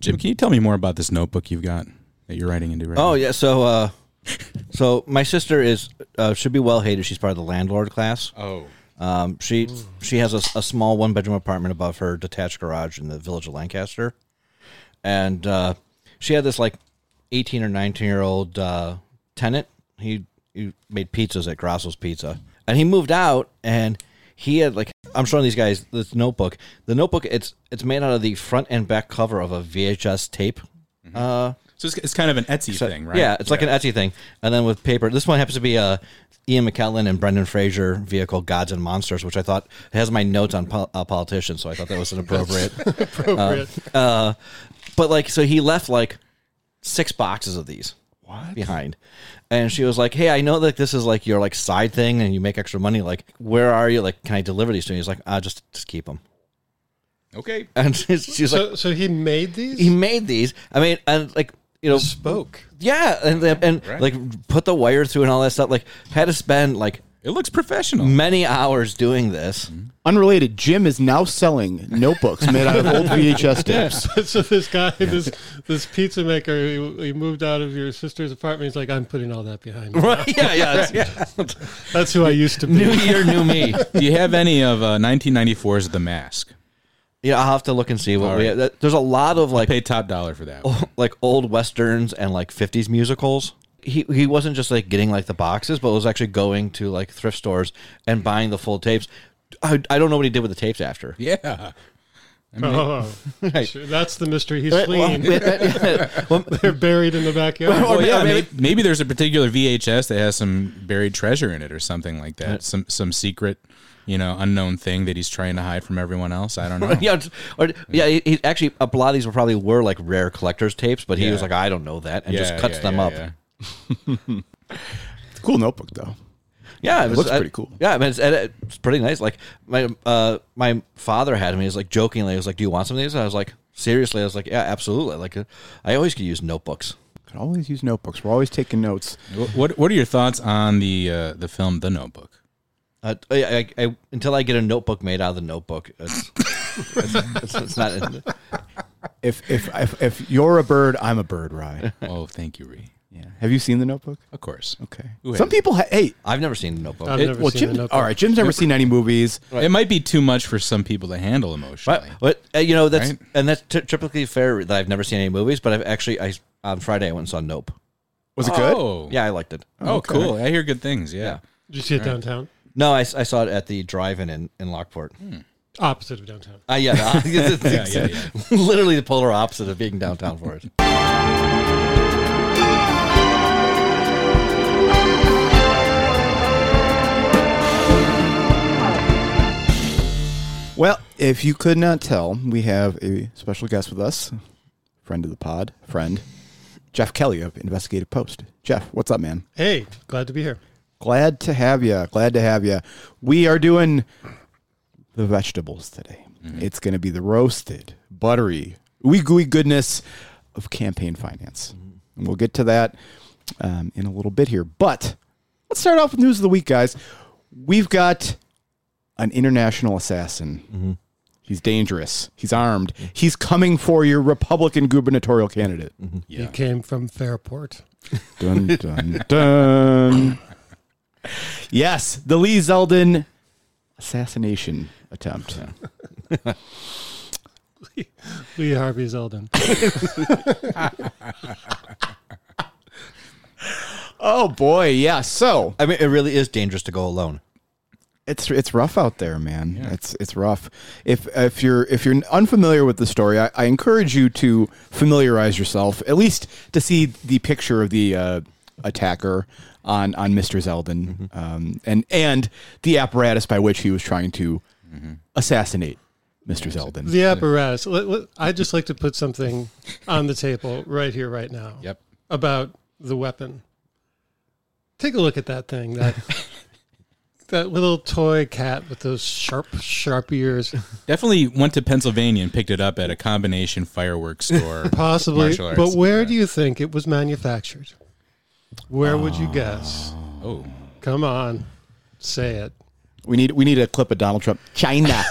Jim, can you tell me more about this notebook you've got that you're writing into right Oh now? yeah, so uh, so my sister is uh, should be well hated. She's part of the landlord class. Oh. Um, she she has a, a small one bedroom apartment above her detached garage in the village of Lancaster, and uh, she had this like eighteen or nineteen year old uh, tenant. He he made pizzas at Grasso's Pizza, and he moved out, and he had like I'm showing these guys this notebook. The notebook it's it's made out of the front and back cover of a VHS tape. Uh, So it's, it's kind of an Etsy so- thing, right? Yeah, it's like an Etsy thing, and then with paper. This one happens to be a Ian McKellen and Brendan Fraser vehicle, Gods and Monsters, which I thought has my notes on pol- uh, politicians, so I thought that was an appropriate. Appropriate. uh, but like, so he left like six boxes of these behind, and she was like, "Hey, I know that this is like your like side thing, and you make extra money. Like, where are you? Like, can I deliver these to you?" He's like, "Ah, just just keep them." Okay. And she's, she's like, so, so he made these. "He made these. I mean, and like." You know, spoke. Yeah, and and Right. like put the wire through and all that stuff. Like had to spend like It looks professional. many hours doing this. Unrelated, Jim is now selling notebooks made out of old VHS tapes. so this guy, this this pizza maker, he, he moved out of your sister's apartment. He's like, I'm putting all that behind me. Right? Yeah, yeah, yeah. That's who I used to be. New year, new me. Do you have any of uh, 1994's The Mask? Yeah, I'll have to look and see what All we. right. Have. There's a lot of like Pay top dollar for that. one. like old westerns and like 50s musicals. He he wasn't just like getting like the boxes, but was actually going to like thrift stores and buying the full tapes. I, I don't know what he did with the tapes after. Yeah. Oh, Right. sure. that's the mystery. He's Well, fleeing. well, They're buried in the backyard. Well, yeah, maybe- maybe, maybe there's a particular VHS that has some buried treasure in it or something like that. Some some secret, you know, unknown thing that he's trying to hide from everyone else. I don't know. yeah, or, yeah. He, he actually a lot of these were probably were like rare collectors tapes, but he Yeah. was like, I don't know that, and just cuts yeah, them yeah, up. Yeah. It's a cool notebook, though. Yeah, it was, looks I- pretty cool. Yeah, I mean, it's, it's pretty nice. Like my uh, my father had me. He was like jokingly, he was like, "Do you want some of these?" And I was like, seriously, I was like, "Yeah, absolutely." Like, uh, I always could use notebooks. Could always use notebooks. We're always taking notes. What What are your thoughts on the uh, the film The Notebook? Uh, I, I, I, until I get a notebook made out of the notebook, it's, it's, it's, it's not. If, if if if you're a bird, I'm a bird, Rye. Oh, thank you, Ree. Yeah. Have you seen the Notebook? Of course. Okay. Who Some hasn't? people, ha- hey, I've never seen The notebook. I've It- never well, seen Jim. a notebook. All right, Jim's never seen any movies. It might be too much for some people to handle emotionally. But, but uh, you know that's Right. and that's t- typically fair that I've never seen any movies, but I've actually I on Friday I went and saw Nope. Was it good? Oh, Yeah, I liked it. Oh, Okay. cool. I hear good things. Yeah. Yeah. Did you see it downtown? No, I, s- I saw it at the drive-in in, in Lockport. Opposite of downtown. Uh, yeah, Yeah, yeah, yeah. literally the polar opposite of being downtown for it. Well, if you could not tell, we have a special guest with us, friend of the pod, friend, Geoff Kelly of Investigative Post. Geoff, what's up, man? Hey, glad to be here. Glad to have you. Glad to have you. We are doing the vegetables today. It's going to be the roasted, buttery, ooey gooey goodness of campaign finance. And we'll get to that um, in a little bit here. But let's start off with news of the week, guys. We've got an international assassin. Mm-hmm. He's dangerous. He's armed. Mm-hmm. He's coming for your Republican gubernatorial candidate. Mm-hmm. He came from Fairport. Dun, dun, dun. yes, the Lee Zeldin assassination attempt. Lee Harvey Zeldin. Oh boy, yeah. So I mean, it really is dangerous to go alone. It's it's rough out there, man. It's it's rough. If if you're if you're unfamiliar with the story, I, I encourage you to familiarize yourself, at least to see the picture of the uh, attacker on on Mr. Zeldin, um, and and the apparatus by which he was trying to assassinate Mr. Zeldin. The apparatus. Let- let- I'd just like to put something on the table right here, right now. Yep. About the weapon. Take a look at that thing. That that little toy cat with those sharp, sharp ears. Definitely went to Pennsylvania and picked it up at a combination fireworks store. Possibly. But where do you think it was manufactured? Where would you guess? Oh, Come on. Say it. We need we need a clip of Donald Trump. China.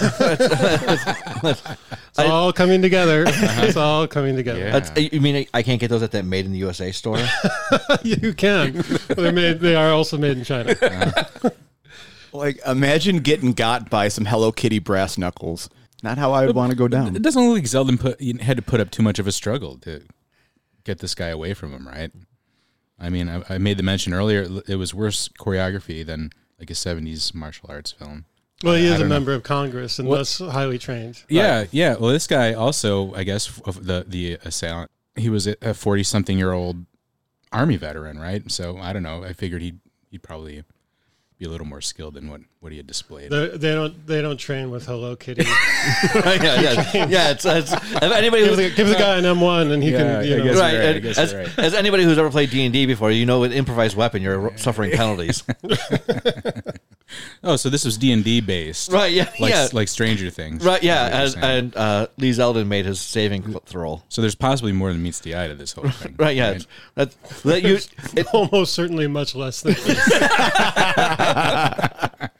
It's all coming together. Uh-huh. It's all coming together. Yeah. That's, uh, you mean I can't get those at that Made in the USA store? you can. They're made, they are also made in China. Uh-huh. Like imagine getting got by some Hello Kitty brass knuckles. Not how I would want to go down. It doesn't look like Zeldin put had to put up too much of a struggle to get this guy away from him, right? I mean, I, I made the mention earlier. It was worse choreography than like a '70s martial arts film. Well, he is a don't know. member of Congress and thus highly trained. Yeah, yeah. Well, this guy also, I guess, of the the assailant, he was a forty something year old army veteran, right? So I don't know. I figured he'd he'd probably be a little more skilled than what what he had displayed. They're, they don't. They don't train with Hello Kitty. right, yeah, yeah, yeah. It's, it's if anybody give, who's the, give the guy an M1 and he Yeah, can. You know, right, right, I and guess as, right. as anybody who's ever played D and D before, you know with improvised weapon, you're suffering penalties. oh, so this was D and D based, right? Yeah, Like yeah. like Stranger Things, Right, yeah, Is and, uh, Lee Zeldin made his saving throw. so there's possibly more than meets the eye to this whole thing, Right, yeah, it's- that, that you, it, almost certainly much less than.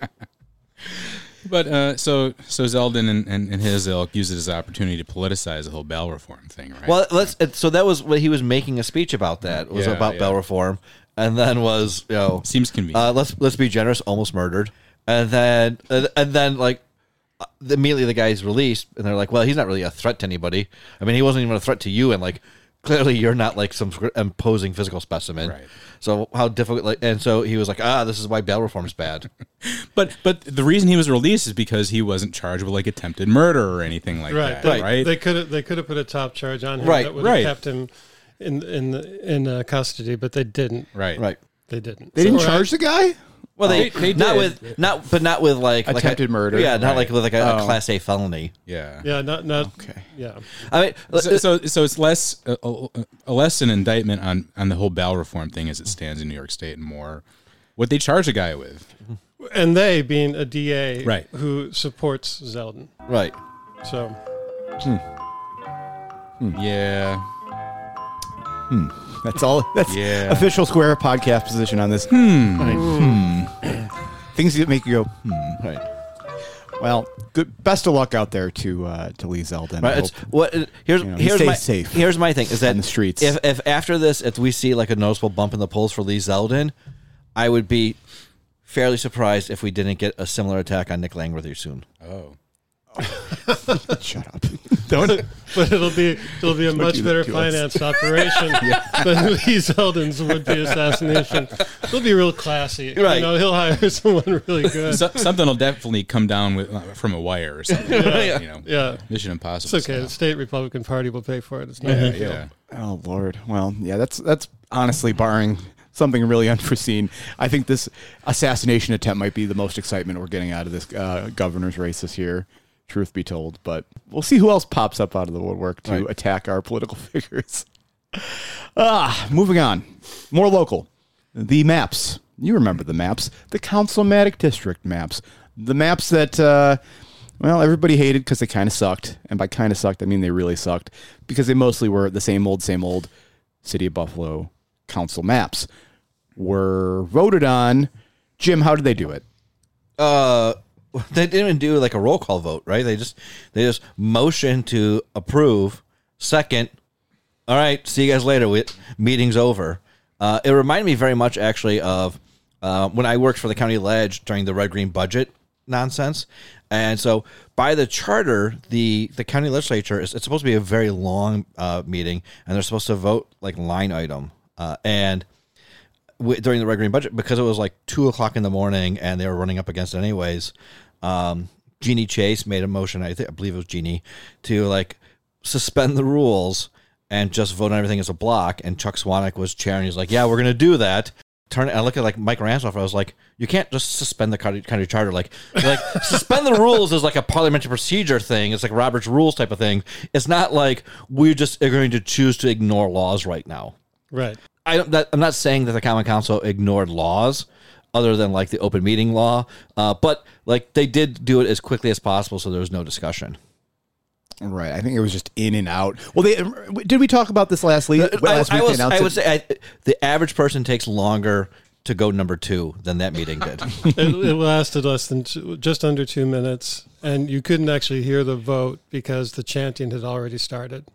But uh, so so Zeldin and, and, and his ilk used it as an opportunity to politicize the whole bail reform thing, right? well, let's. So that was what he was making a speech about. That was Yeah, about yeah. bail reform, and then was you know, seems convenient. uh, let's let's be generous, almost murdered, and then and, and then like uh, immediately the guy's released, and they're like, well, he's not really a threat to anybody. I mean, he wasn't even a threat to you, and like clearly you're not like some sort of imposing physical specimen. Right. So how difficult? Like, and so he was like, ah, this is why bail reform is bad. but but the reason he was released is because he wasn't charged with like attempted murder or anything like right, that, they, right? They could have. They could have put a top charge on him Right, that would right. have kept him in in in uh, custody, but they didn't. right, Right. They didn't. They didn't So- charge the guy. Well, they, They- they not did. with not, but not with like like Attempted a- murder. Yeah, not Right. like with like a, a Oh. class A felony. Yeah. Yeah, not not. Okay. Yeah, I mean, So, so uh, so it's less a, a, a less an indictment on on the whole bail reform thing as it stands in New York State, and more what they charge a guy with. and they being a DA, Right. who supports Zeldin. right. So hmm. Hmm. Yeah. That's all. That's Yeah. official Square podcast position on this. Hmm. Things that make you go. Hmm. Right. Well, good. Best of luck out there to uh, to Lee Zeldin. I Right. It's hope- what here's you know, he here's stays my safe here's my thing is that on the streets. If if after this, if we see like a noticeable bump in the polls for Lee Zeldin, I would be fairly surprised if we didn't get a similar attack on Nick Langworthy soon. Oh. Shut up. Don't. but it'll be it'll be a much do better that to us. financed operation than Lee Zeldin's would be assassination. It'll be real classy. Right. You know, he'll hire someone really good. So, something will definitely come down with uh, from a wire or something. You know, yeah. Mission Impossible. It's okay. The state Republican Party will pay for it. It's not Yeah, a yeah. Oh Lord. Well, yeah. That's that's honestly barring something really unforeseen. I think this assassination attempt might be the most excitement we're getting out of this uh, governor's race this year. Truth be told, but we'll see who else pops up out of the woodwork to Right. attack our political figures. Ah, moving on. More local. The maps. You remember the maps. The Councilmatic District maps. The maps that, uh, well, everybody hated because they kind of sucked. And by kind of sucked, I mean they really sucked because they mostly were the same old, same old City of Buffalo council maps. Were voted on. Jim, how did they do it? Uh, they didn't even do like a roll call vote, right? They just they just motion to approve. Second, all right, see you guys later. We, meeting's over. Uh, it reminded me very much actually of uh, when I worked for the county ledge during the red green budget nonsense. And so by the charter, the the county legislature is it's supposed to be a very long uh, meeting, and they're supposed to vote like line item. Uh, and during the red green budget because it was like two o'clock in the morning and they were running up against it anyways. Um, Jeannie Chase made a motion, I think I believe it was Jeannie, to like suspend the rules and just vote on everything as a block. And Chuck Swanwick was chairing. He's like, "Yeah, we're gonna do that." Turn. I look at like Mike Ransoff. I was like, "You can't just suspend the county, county charter. Like, like suspend the rules is like a parliamentary procedure thing. It's like Robert's rules type of thing. It's not like we're just going to choose to ignore laws right now." Right. I don't, that, I'm not saying that the Common Council ignored laws, other than like the open meeting law, uh, but like they did do it as quickly as possible, so there was no discussion. Right. I think it was just in and out. Well, they did we talk about this last week? I, last I week they was, I would say I, the average person takes longer to go number two than that meeting did. it, it lasted less than two, just under two minutes, and you couldn't actually hear the vote because the chanting had already started.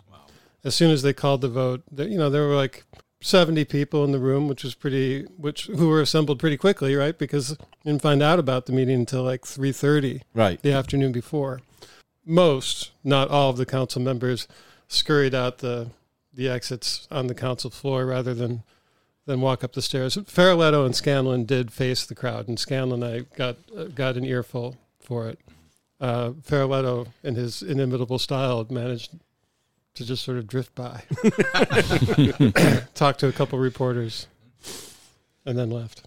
As soon as they called the vote, there, you know there were like seventy people in the room, which was pretty, which who were assembled pretty quickly, right? Because didn't find out about the meeting until like three thirty right. the afternoon before. Most, not all of the council members, scurried out the the exits on the council floor rather than than walk up the stairs. Feroleto and Scanlon did face the crowd, and Scanlon I got uh, got an earful for it. Uh, Feroleto, in his inimitable style, managed to just sort of drift by, talk to a couple reporters, and then left.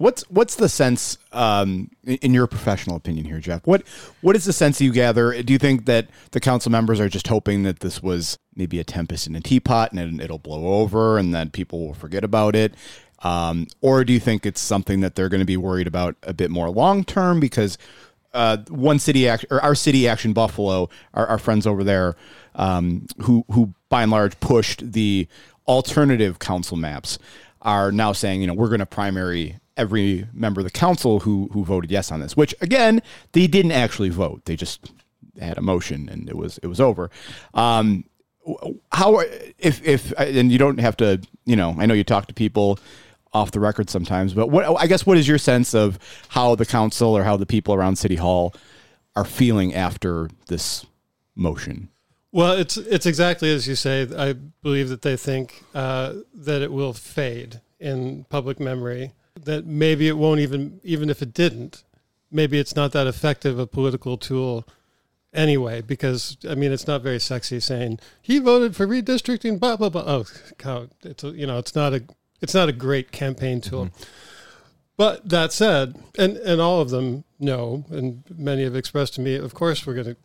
What's what's the sense, um, in your professional opinion here, Geoff? What what is the sense you gather? Do you think that the council members are just hoping that this was maybe a tempest in a teapot and it, it'll blow over and then people will forget about it? Um, or do you think it's something that they're going to be worried about a bit more long term? Because uh, one city act or our city action Buffalo, our, our friends over there, um, who who by and large pushed the alternative council maps, are now saying, you know, we're going to primary every member of the council who who voted yes on this. Which again, they didn't actually vote; they just had a motion and it was it was over. Um, how if if and you don't have to, you know, I know you talk to people off the record sometimes, but what I guess what is your sense of how the council or how the people around City Hall are feeling after this motion? Well, it's it's exactly as you say. I believe that they think uh, that it will fade in public memory. That maybe it won't even even if it didn't, maybe it's not that effective a political tool anyway. Because I mean, it's not very sexy saying he voted for redistricting. Blah blah blah. Oh, God, it's a, you know, it's not a it's not a great campaign tool. But that said, and and all of them know, and many have expressed to me, of course, we're going to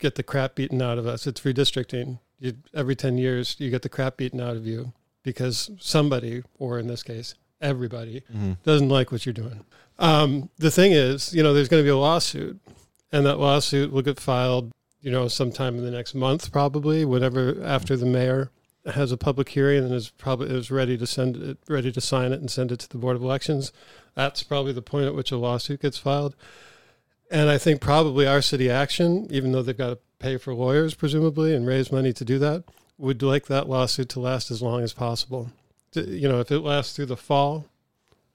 get the crap beaten out of us. It's redistricting. You, every 10 years, you get the crap beaten out of you because somebody, or in this case, everybody, doesn't like what you're doing. Um, the thing is, you know, there's going to be a lawsuit, and that lawsuit will get filed, you know, sometime in the next month, probably, whenever after the mayor has a public hearing and is probably is ready to send it, ready to sign it and send it to the board of elections. That's probably the point at which a lawsuit gets filed. And I think probably our city action, even though they've got to pay for lawyers presumably and raise money to do that, would like that lawsuit to last as long as possible. You know, if it lasts through the fall,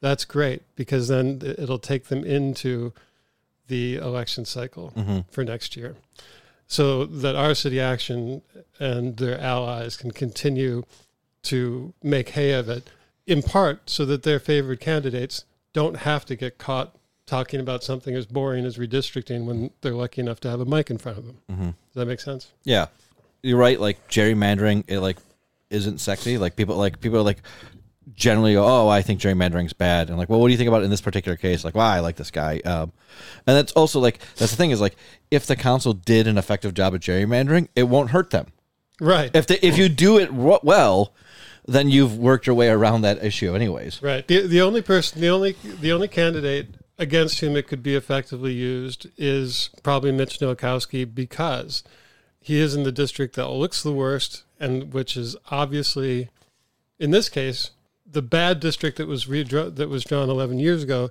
that's great because then it- it'll take them into the election cycle mm-hmm. for next year. So that our city action and their allies can continue to make hay of it, in part so that their favored candidates don't have to get caught talking about something as boring as redistricting when they're lucky enough to have a mic in front of them. Does that make sense? Yeah, you're right. Like gerrymandering, it like isn't sexy. Like people, like people are like generally go, "Oh, I think gerrymandering's bad," and like, well, what do you think about it in this particular case? Like, well, I like this guy. Um, and that's also like that's the thing is like if the council did an effective job at gerrymandering, it won't hurt them. Right. If if you do it well, then you've worked your way around that issue, anyways. Right. The the only person, the only the only candidate against whom it could be effectively used is probably Mitch Nowakowski because he is in the district that looks the worst and which is obviously, in this case, the bad district that was redraw, that was drawn 11 years ago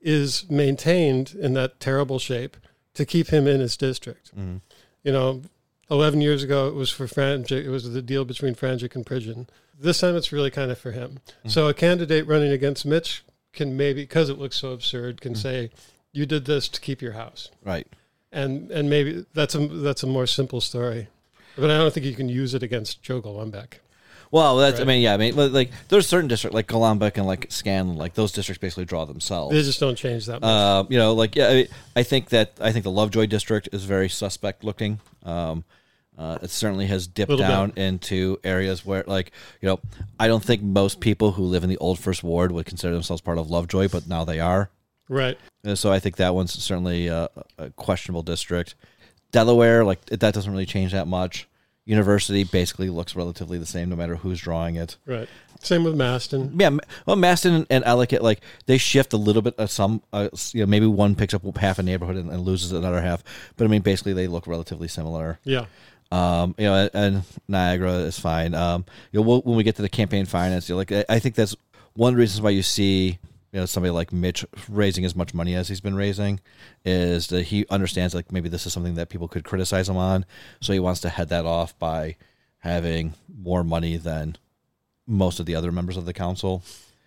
is maintained in that terrible shape to keep him in his district. Mm-hmm. You know, 11 years ago it was for Franczyk, it was the deal between Franczyk and Pridgen. This time it's really kind of for him. Mm-hmm. So a candidate running against Mitch can maybe, because it looks so absurd, can say, "You did this to keep your house," Right. and and maybe that's a that's a more simple story. But I don't think you can use it against Joe Golombek. Well, that's I mean, yeah, I mean, like there's certain districts like Golombek and like Scanlon, like those districts basically draw themselves. They just don't change that much. Um, you know, like yeah, I, I think that I think the Lovejoy district is very suspect looking. Um, uh, it certainly has dipped Little bit. down into areas where, like, you know, I don't think most people who live in the old First Ward would consider themselves part of Lovejoy, but now they are. right. And so I think that one's certainly uh, a questionable district. Delaware, like that doesn't really change that much. University basically looks relatively the same no matter who's drawing it. Right. Same with Masten. Yeah, well, Masten and Ellicott, like they shift a little bit of some. Uh, you know, maybe one picks up half a neighborhood and, and loses another half, but I mean, basically they look relatively similar. Yeah. Um, you know, and, and Niagara is fine. Um, you know, we'll, when we get to the campaign finance, you know, like I, I think that's one of the reasons why you see you know somebody like Mitch raising as much money as he's been raising is that he understands like maybe this is something that people could criticize him on, so he wants to head that off by having more money than most of the other members of the council,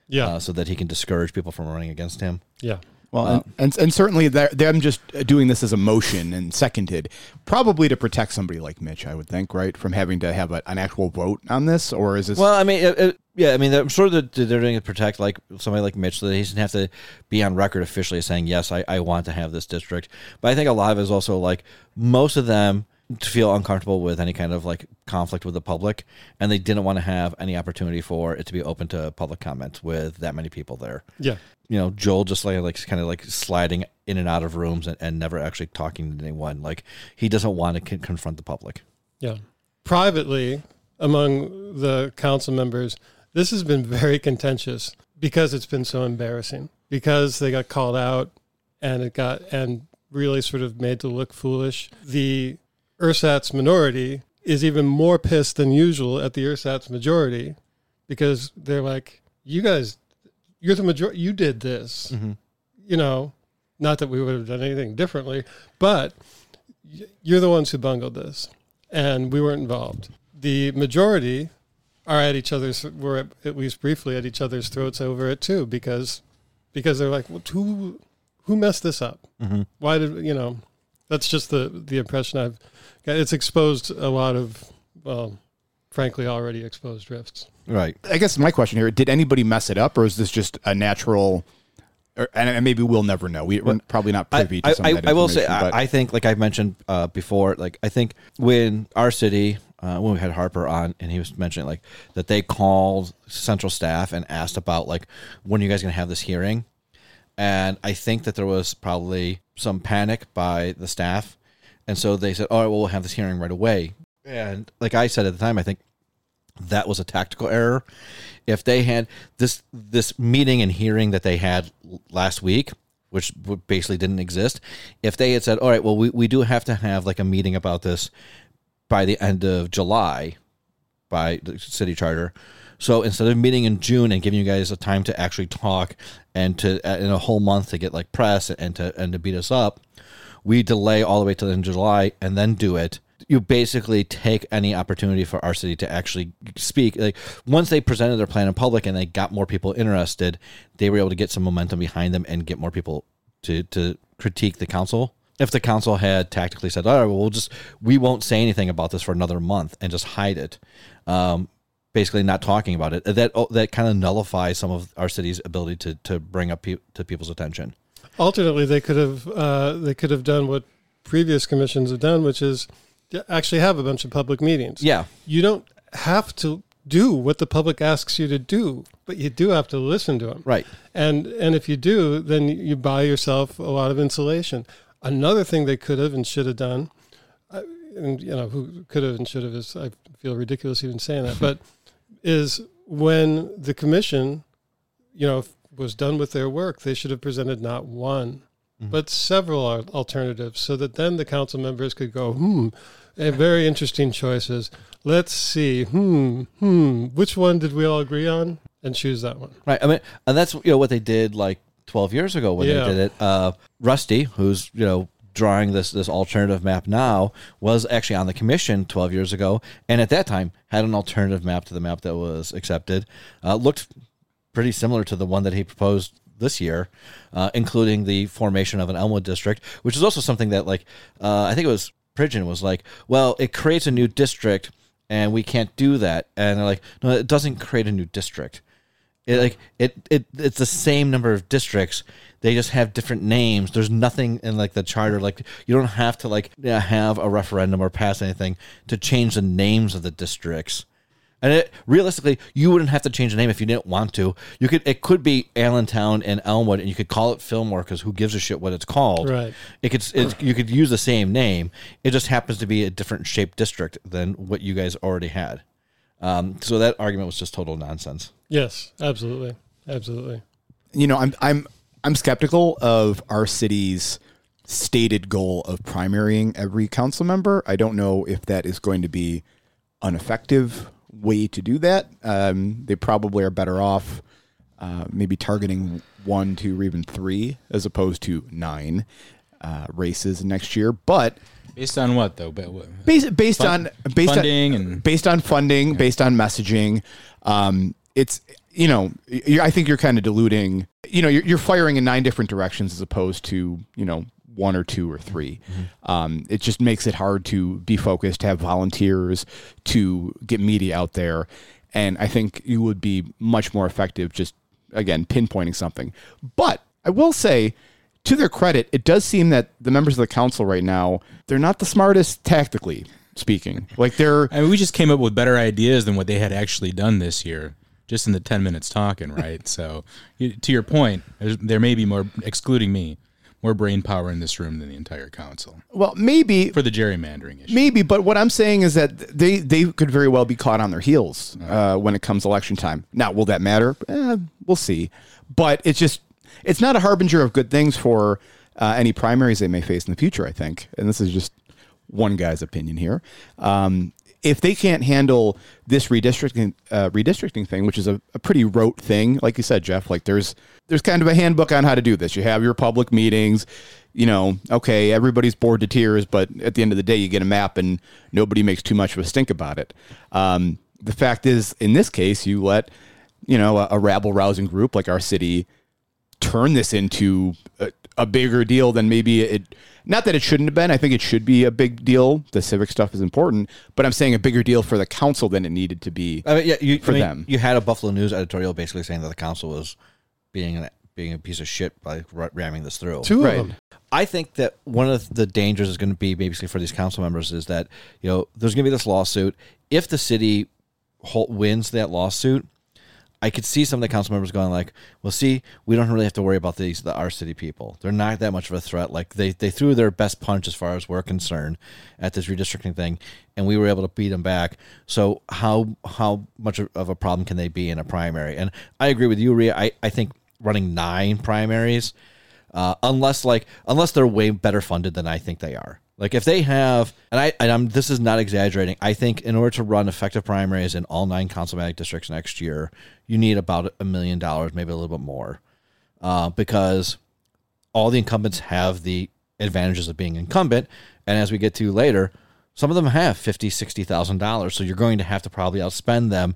Yeah. uh, so that he can discourage people from running against him. yeah. Well, uh, and, and and certainly they're, them just doing this as a motion and seconded, probably to protect somebody like Mitch, I would think, right, from having to have a, an actual vote on this, or is this? Well, I mean, it, it- yeah, I mean, I'm sure that they're doing it to protect like somebody like Mitch, so that he doesn't have to be on record officially saying yes, I, I want to have this district. But I think a lot of it is also like most of them feel uncomfortable with any kind of like conflict with the public, and they didn't want to have any opportunity for it to be open to public comment with that many people there. Yeah. You know, Joel just like like kind of like sliding in and out of rooms and, and never actually talking to anyone. Like he doesn't want to con- confront the public. Yeah. Privately, among the council members, this has been very contentious because it's been so embarrassing. Because they got called out and it got and really sort of made to look foolish. The ersatz minority is even more pissed than usual at the ersatz majority because they're like, You guys you're the majority you did this. Mm-hmm. You know, not that we would have done anything differently, but you're the ones who bungled this and we weren't involved. The majority are at each other's were at, at least briefly at each other's throats over it too because because they're like well, who who messed this up? Mm-hmm. Why did you know? That's just the the impression I've got. It's exposed a lot of well, frankly, already exposed rifts. Right. I guess my question here: Did anybody mess it up, or is this just a natural? Or, and and maybe we'll never know. We, we're probably not privy to I, some I, of that I will say, but- I, I think, like I've mentioned uh, before, like I think when our city, uh, when we had Harper on, and he was mentioning like that they called central staff and asked about like when are you guys going to have this hearing, and I think that there was probably some panic by the staff, and so they said, "All right, well, we'll have this hearing right away." And like I said at the time, I think that was a tactical error. If they had this this meeting and hearing that they had last week, which basically didn't exist, if they had said, "All right, well, we, we do have to have like a meeting about this by the end of July, by the city charter," so instead of meeting in June and giving you guys a time to actually talk and to uh, in a whole month to get like press and to and to beat us up, we delay all the way to the end of July and then do it. You basically take any opportunity for our city to actually speak. Like once they presented their plan in public and they got more people interested, they were able to get some momentum behind them and get more people to to critique the council. If the council had tactically said, "All right, well, we'll just we won't say anything about this for another month and just hide it," um, basically not talking about it, that oh, that kind of nullifies some of our city's ability to to bring up pe- to people's attention. Alternately, they could have uh, they could have done what previous commissions have done, which is actually have a bunch of public meetings. Yeah, you don't have to do what the public asks you to do, but you do have to listen to them. right. And and if you do, then you buy yourself a lot of insulation. Another thing they could have and should have done, uh, and you know who could have and should have is I feel ridiculous even saying that, but is when the commission, you know, was done with their work, they should have presented not one, but several alternatives, so that then the council members could go, hmm, eh, very interesting choices. Let's see, hmm, hmm, which one did we all agree on, and choose that one. Right. I mean, and that's you know what they did like 12 years ago when Yeah. they did it. Uh, Rusty, who's you know drawing this this alternative map now, was actually on the commission 12 years ago, and at that time had an alternative map to the map that was accepted. Uh, looked pretty similar to the one that he proposed this year, uh, including the formation of an Elmwood district, which is also something that like uh, I think it was Pridgen was like, well, it creates a new district. And we can't do that. And they're like, no, it doesn't create a new district. It, like it, it, it's the same number of districts. They just have different names. There's nothing in like the charter. Like you don't have to like have a referendum or pass anything to change the names of the districts. And it, realistically, you wouldn't have to change the name if you didn't want to. You could. It could be Allentown and Elmwood, and you could call it Fillmore because who gives a shit what it's called? Right. It could. It, you could use the same name. It just happens to be a different shaped district than what you guys already had. Um, so that argument was just total nonsense. Yes, absolutely, absolutely. you know, I'm I'm I'm skeptical of our city's stated goal of primarying every council member. I don't know if that is going to be an effective way to do that. Um, they probably are better off uh, maybe targeting one, two, or even three, as opposed to nine uh, races next year. But Based on what though? Based based Fun- on based funding on and- based on funding, based on messaging, um, it's you know I think you're kind of diluting. You know, you're, you're firing in nine different directions as opposed to you know one or two or 3 Um, it just makes it hard to be focused, to have volunteers, to get media out there, and I think you would be much more effective just again pinpointing something. But I will say to their credit, it does seem that the members of the council right now, they're not the smartest tactically speaking. Like they're I mean, we just came up with better ideas than what they had actually done this year, just in the ten minutes talking, right? so, you, to your point, there may be more, excluding me, more brain power in this room than the entire council well, maybe for the gerrymandering issue. maybe, but what I'm saying is that they they could very well be caught on their heels uh, when it comes election time. Now, will that matter? Eh, we'll see. But it's just it's not a harbinger of good things for uh, any primaries they may face in the future. I think, and this is just one guy's opinion here. Um, if they can't handle this redistricting uh, redistricting thing, which is a, a pretty rote thing, like you said, Geoff, like there's there's kind of a handbook on how to do this. You have your public meetings, you know, okay, everybody's bored to tears, but at the end of the day, you get a map and nobody makes too much of a stink about it. Um, the fact is, in this case, you let you know a, a rabble rousing group like our city turn this into a, a bigger deal than maybe it not that it shouldn't have been i think it should be a big deal the civic stuff is important but i'm saying a bigger deal for the council than it needed to be I mean, yeah, you, For I mean, them. you had a Buffalo News editorial basically saying that the council was being an, being a piece of shit by ramming this through. Two Right. of them. I think that one of the dangers is going to be basically for these council members is that you know there's going to be this lawsuit. If the city wins that lawsuit, I could see some of the council members going like, "Well, see, we don't really have to worry about these the our city people. They're not that much of a threat. Like they they threw their best punch as far as we're concerned at this redistricting thing, and we were able to beat them back. So how how much of a problem can they be in a primary? And I agree with you, Rhea. I I think running nine primaries uh, unless like unless they're way better funded than I think they are. Like if they have, and I and I'm this is not exaggerating. I think in order to run effective primaries in all nine councilmatic districts next year, you need about a million dollars, maybe a little bit more, uh, because all the incumbents have the advantages of being incumbent, and as we get to later, some of them have fifty, sixty thousand dollars. So you're going to have to probably outspend them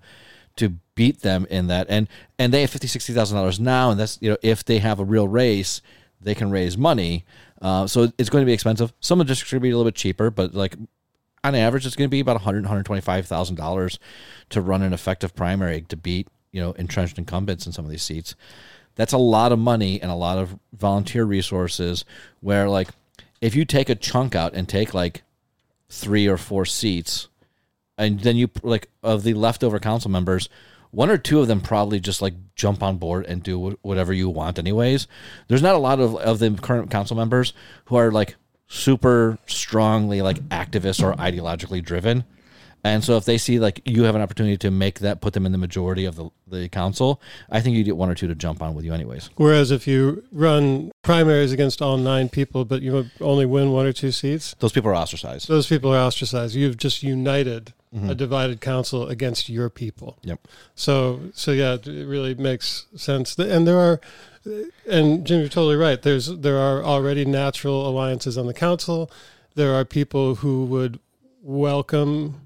to beat them in that. And and they have fifty sixty thousand dollars now. And that's you know if they have a real race they can raise money uh, so it's going to be expensive. Some of the districts are going to be a little bit cheaper but like on average it's going to be about 100 125000 dollars to run an effective primary to beat you know entrenched incumbents in some of these seats. That's a lot of money and a lot of volunteer resources where like if you take a chunk out and take like three or four seats and then you like of the leftover council members one or two of them probably just like jump on board and do whatever you want anyways. There's not a lot of, of the current council members who are like super strongly like activists or ideologically driven and so if they see like you have an opportunity to make that put them in the majority of the, the council i think you get one or two to jump on with you anyways Whereas if you run primaries against all nine people, but you only win one or two seats, those people are ostracized those people are ostracized. You've just united mm-hmm. a divided council against your people. yep So, so yeah, it really makes sense. And there are, and Jim, you're totally right. There's there are already natural alliances on the council. There are people who would welcome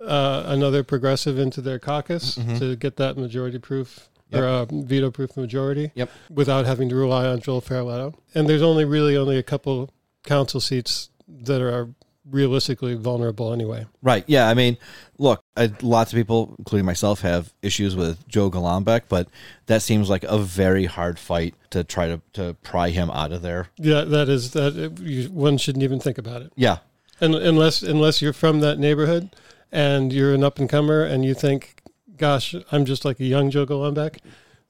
uh, another progressive into their caucus to get that majority proof or uh, veto proof majority. Yep. Without having to rely on Joel Feroleto. And there's only really only a couple council seats that are realistically vulnerable anyway. Right. Yeah. I mean, look, I, lots of people, including myself, have issues with Joe Golombek, but that seems like a very hard fight to try to, to pry him out of there. Yeah, that is that. You, one shouldn't even think about it. Yeah. And unless unless you're from that neighborhood and you're an up and comer and you think, "Gosh, I'm just like a young Joe Golombek,"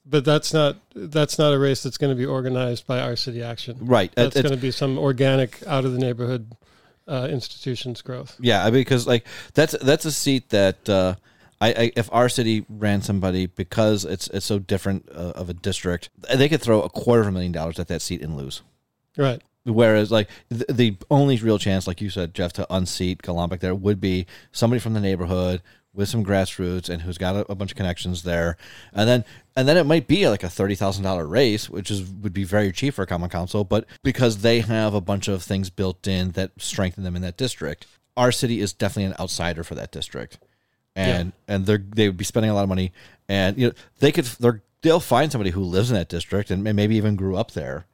but that's not that's not a race that's going to be organized by our city action. Right. That's it's- going to be some organic out of the neighborhood uh, institutions growth. Yeah, because like that's that's a seat that uh, I, I if our city ran somebody because it's it's so different uh, of a district, they could throw a quarter of a million dollars at that seat and lose. Right. Whereas, like the, the only real chance, like you said, Geoff, to unseat Golombek there would be somebody from the neighborhood with some grassroots and who's got a, a bunch of connections there, and then and then it might be like a thirty thousand dollar race, which is would be very cheap for a common council, but because they have a bunch of things built in that strengthen them in that district, our city is definitely an outsider for that district, and and they're they would be spending a lot of money, and you know they could they're they'll find somebody who lives in that district and maybe even grew up there,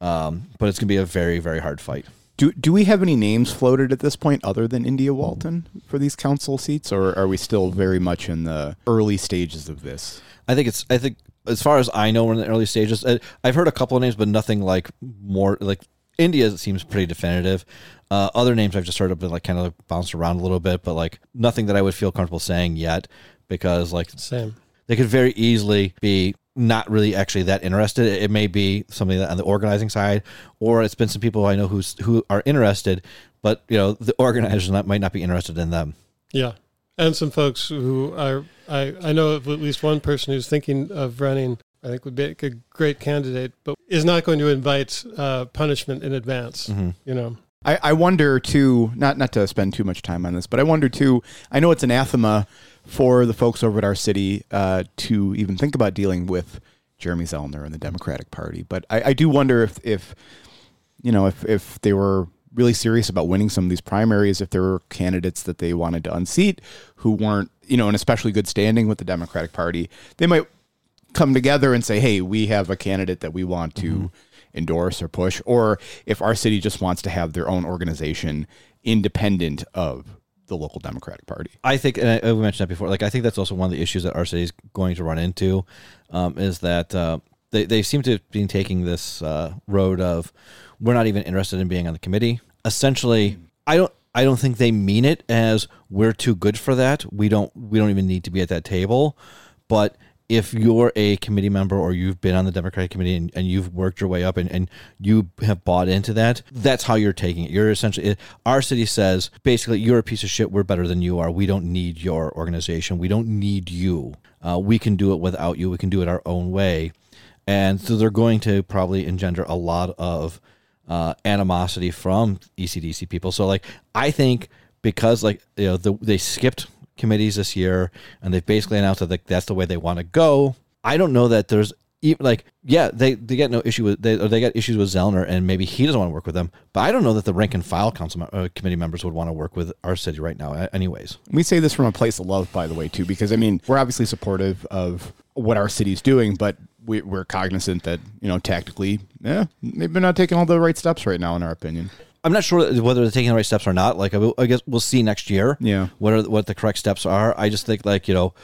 um, but it's gonna be a very very hard fight. Do do we have any names floated at this point other than India Walton for these council seats, or are we still very much in the early stages of this? I think it's. I think as far as I know, we're in the early stages. I- I've heard a couple of names, but nothing like more like India seems pretty definitive. Uh, other names I've just heard have been like kind of bounced around a little bit, but like nothing that I would feel comfortable saying yet because like Same. they could very easily be not really actually that interested. It may be something that on the organizing side, or it's been some people I know who's who are interested, but you know the organizers not, might not be interested in them. Yeah. And some folks who are, I, I know of at least one person who's thinking of running, I think would be a great candidate, but is not going to invite uh, punishment in advance, you know. I, I wonder too, not not to spend too much time on this, but I wonder too. I know it's anathema for the folks over at our city uh, to even think about dealing with Jeremy Zellner and the Democratic Party, but I, I do wonder if if you know if if they were really serious about winning some of these primaries, if there were candidates that they wanted to unseat who weren't you know in especially good standing with the Democratic Party, they might come together and say, "Hey, we have a candidate that we want to endorse or push," or if our city just wants to have their own organization independent of the local Democratic Party. I think, and I, I mentioned that before. Like, I think that's also one of the issues that our city is going to run into, um, is that uh, they they seem to be taking this uh, road of we're not even interested in being on the committee. Essentially, I don't. I don't think they mean it as we're too good for that. We don't. We don't even need to be at that table. But if you're a committee member or you've been on the Democratic committee and, and you've worked your way up and, and you have bought into that, that's how you're taking it. You're essentially, our city says basically, you're a piece of shit. We're better than you are. We don't need your organization. We don't need you. Uh, we can do it without you. We can do it our own way. And so they're going to probably engender a lot of uh, animosity from ECDC people. So, like, I think because, like, you know, the, they skipped committees this year and they've basically announced that that's the way they want to go. I don't know that there's even like, yeah, they, they get no issue with, they, or they got issues with Zellner and maybe he doesn't want to work with them. But I don't know that the rank and file council uh, committee members would want to work with our city right now, anyways. We say this from a place of love, by the way, too, because I mean, we're obviously supportive of what our city's doing, but we, we're cognizant that, you know, tactically, yeah, maybe they're not taking all the right steps right now, in our opinion. I'm not sure whether they're taking the right steps or not. Like, I, I guess we'll see next year. Yeah. What are what the correct steps are? I just think like you know,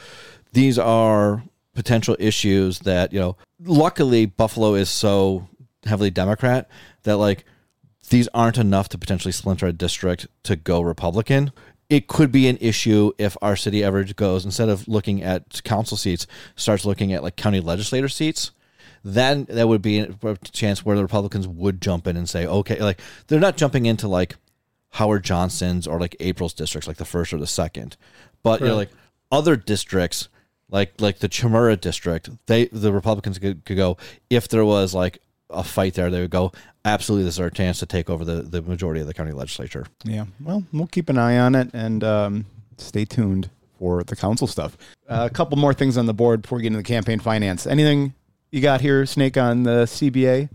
these are potential issues that you know. Luckily, Buffalo is so heavily Democrat that like these aren't enough to potentially splinter a district to go Republican. It could be an issue if our city ever goes instead of looking at council seats, starts looking at like county legislator seats then that would be a chance where the Republicans would jump in and say, okay, like they're not jumping into like Howard Johnson's or like April's districts, like the first or the second, but you know, like other districts, like like the Chimera district, they the Republicans could, could go if there was like a fight there, they would go absolutely. This is our chance to take over the the majority of the county legislature. Yeah. Well, we'll keep an eye on it and um, stay tuned for the council stuff. Uh, a couple more things on the board before we get into the campaign finance. Anything you got here, Snake, on the CBA,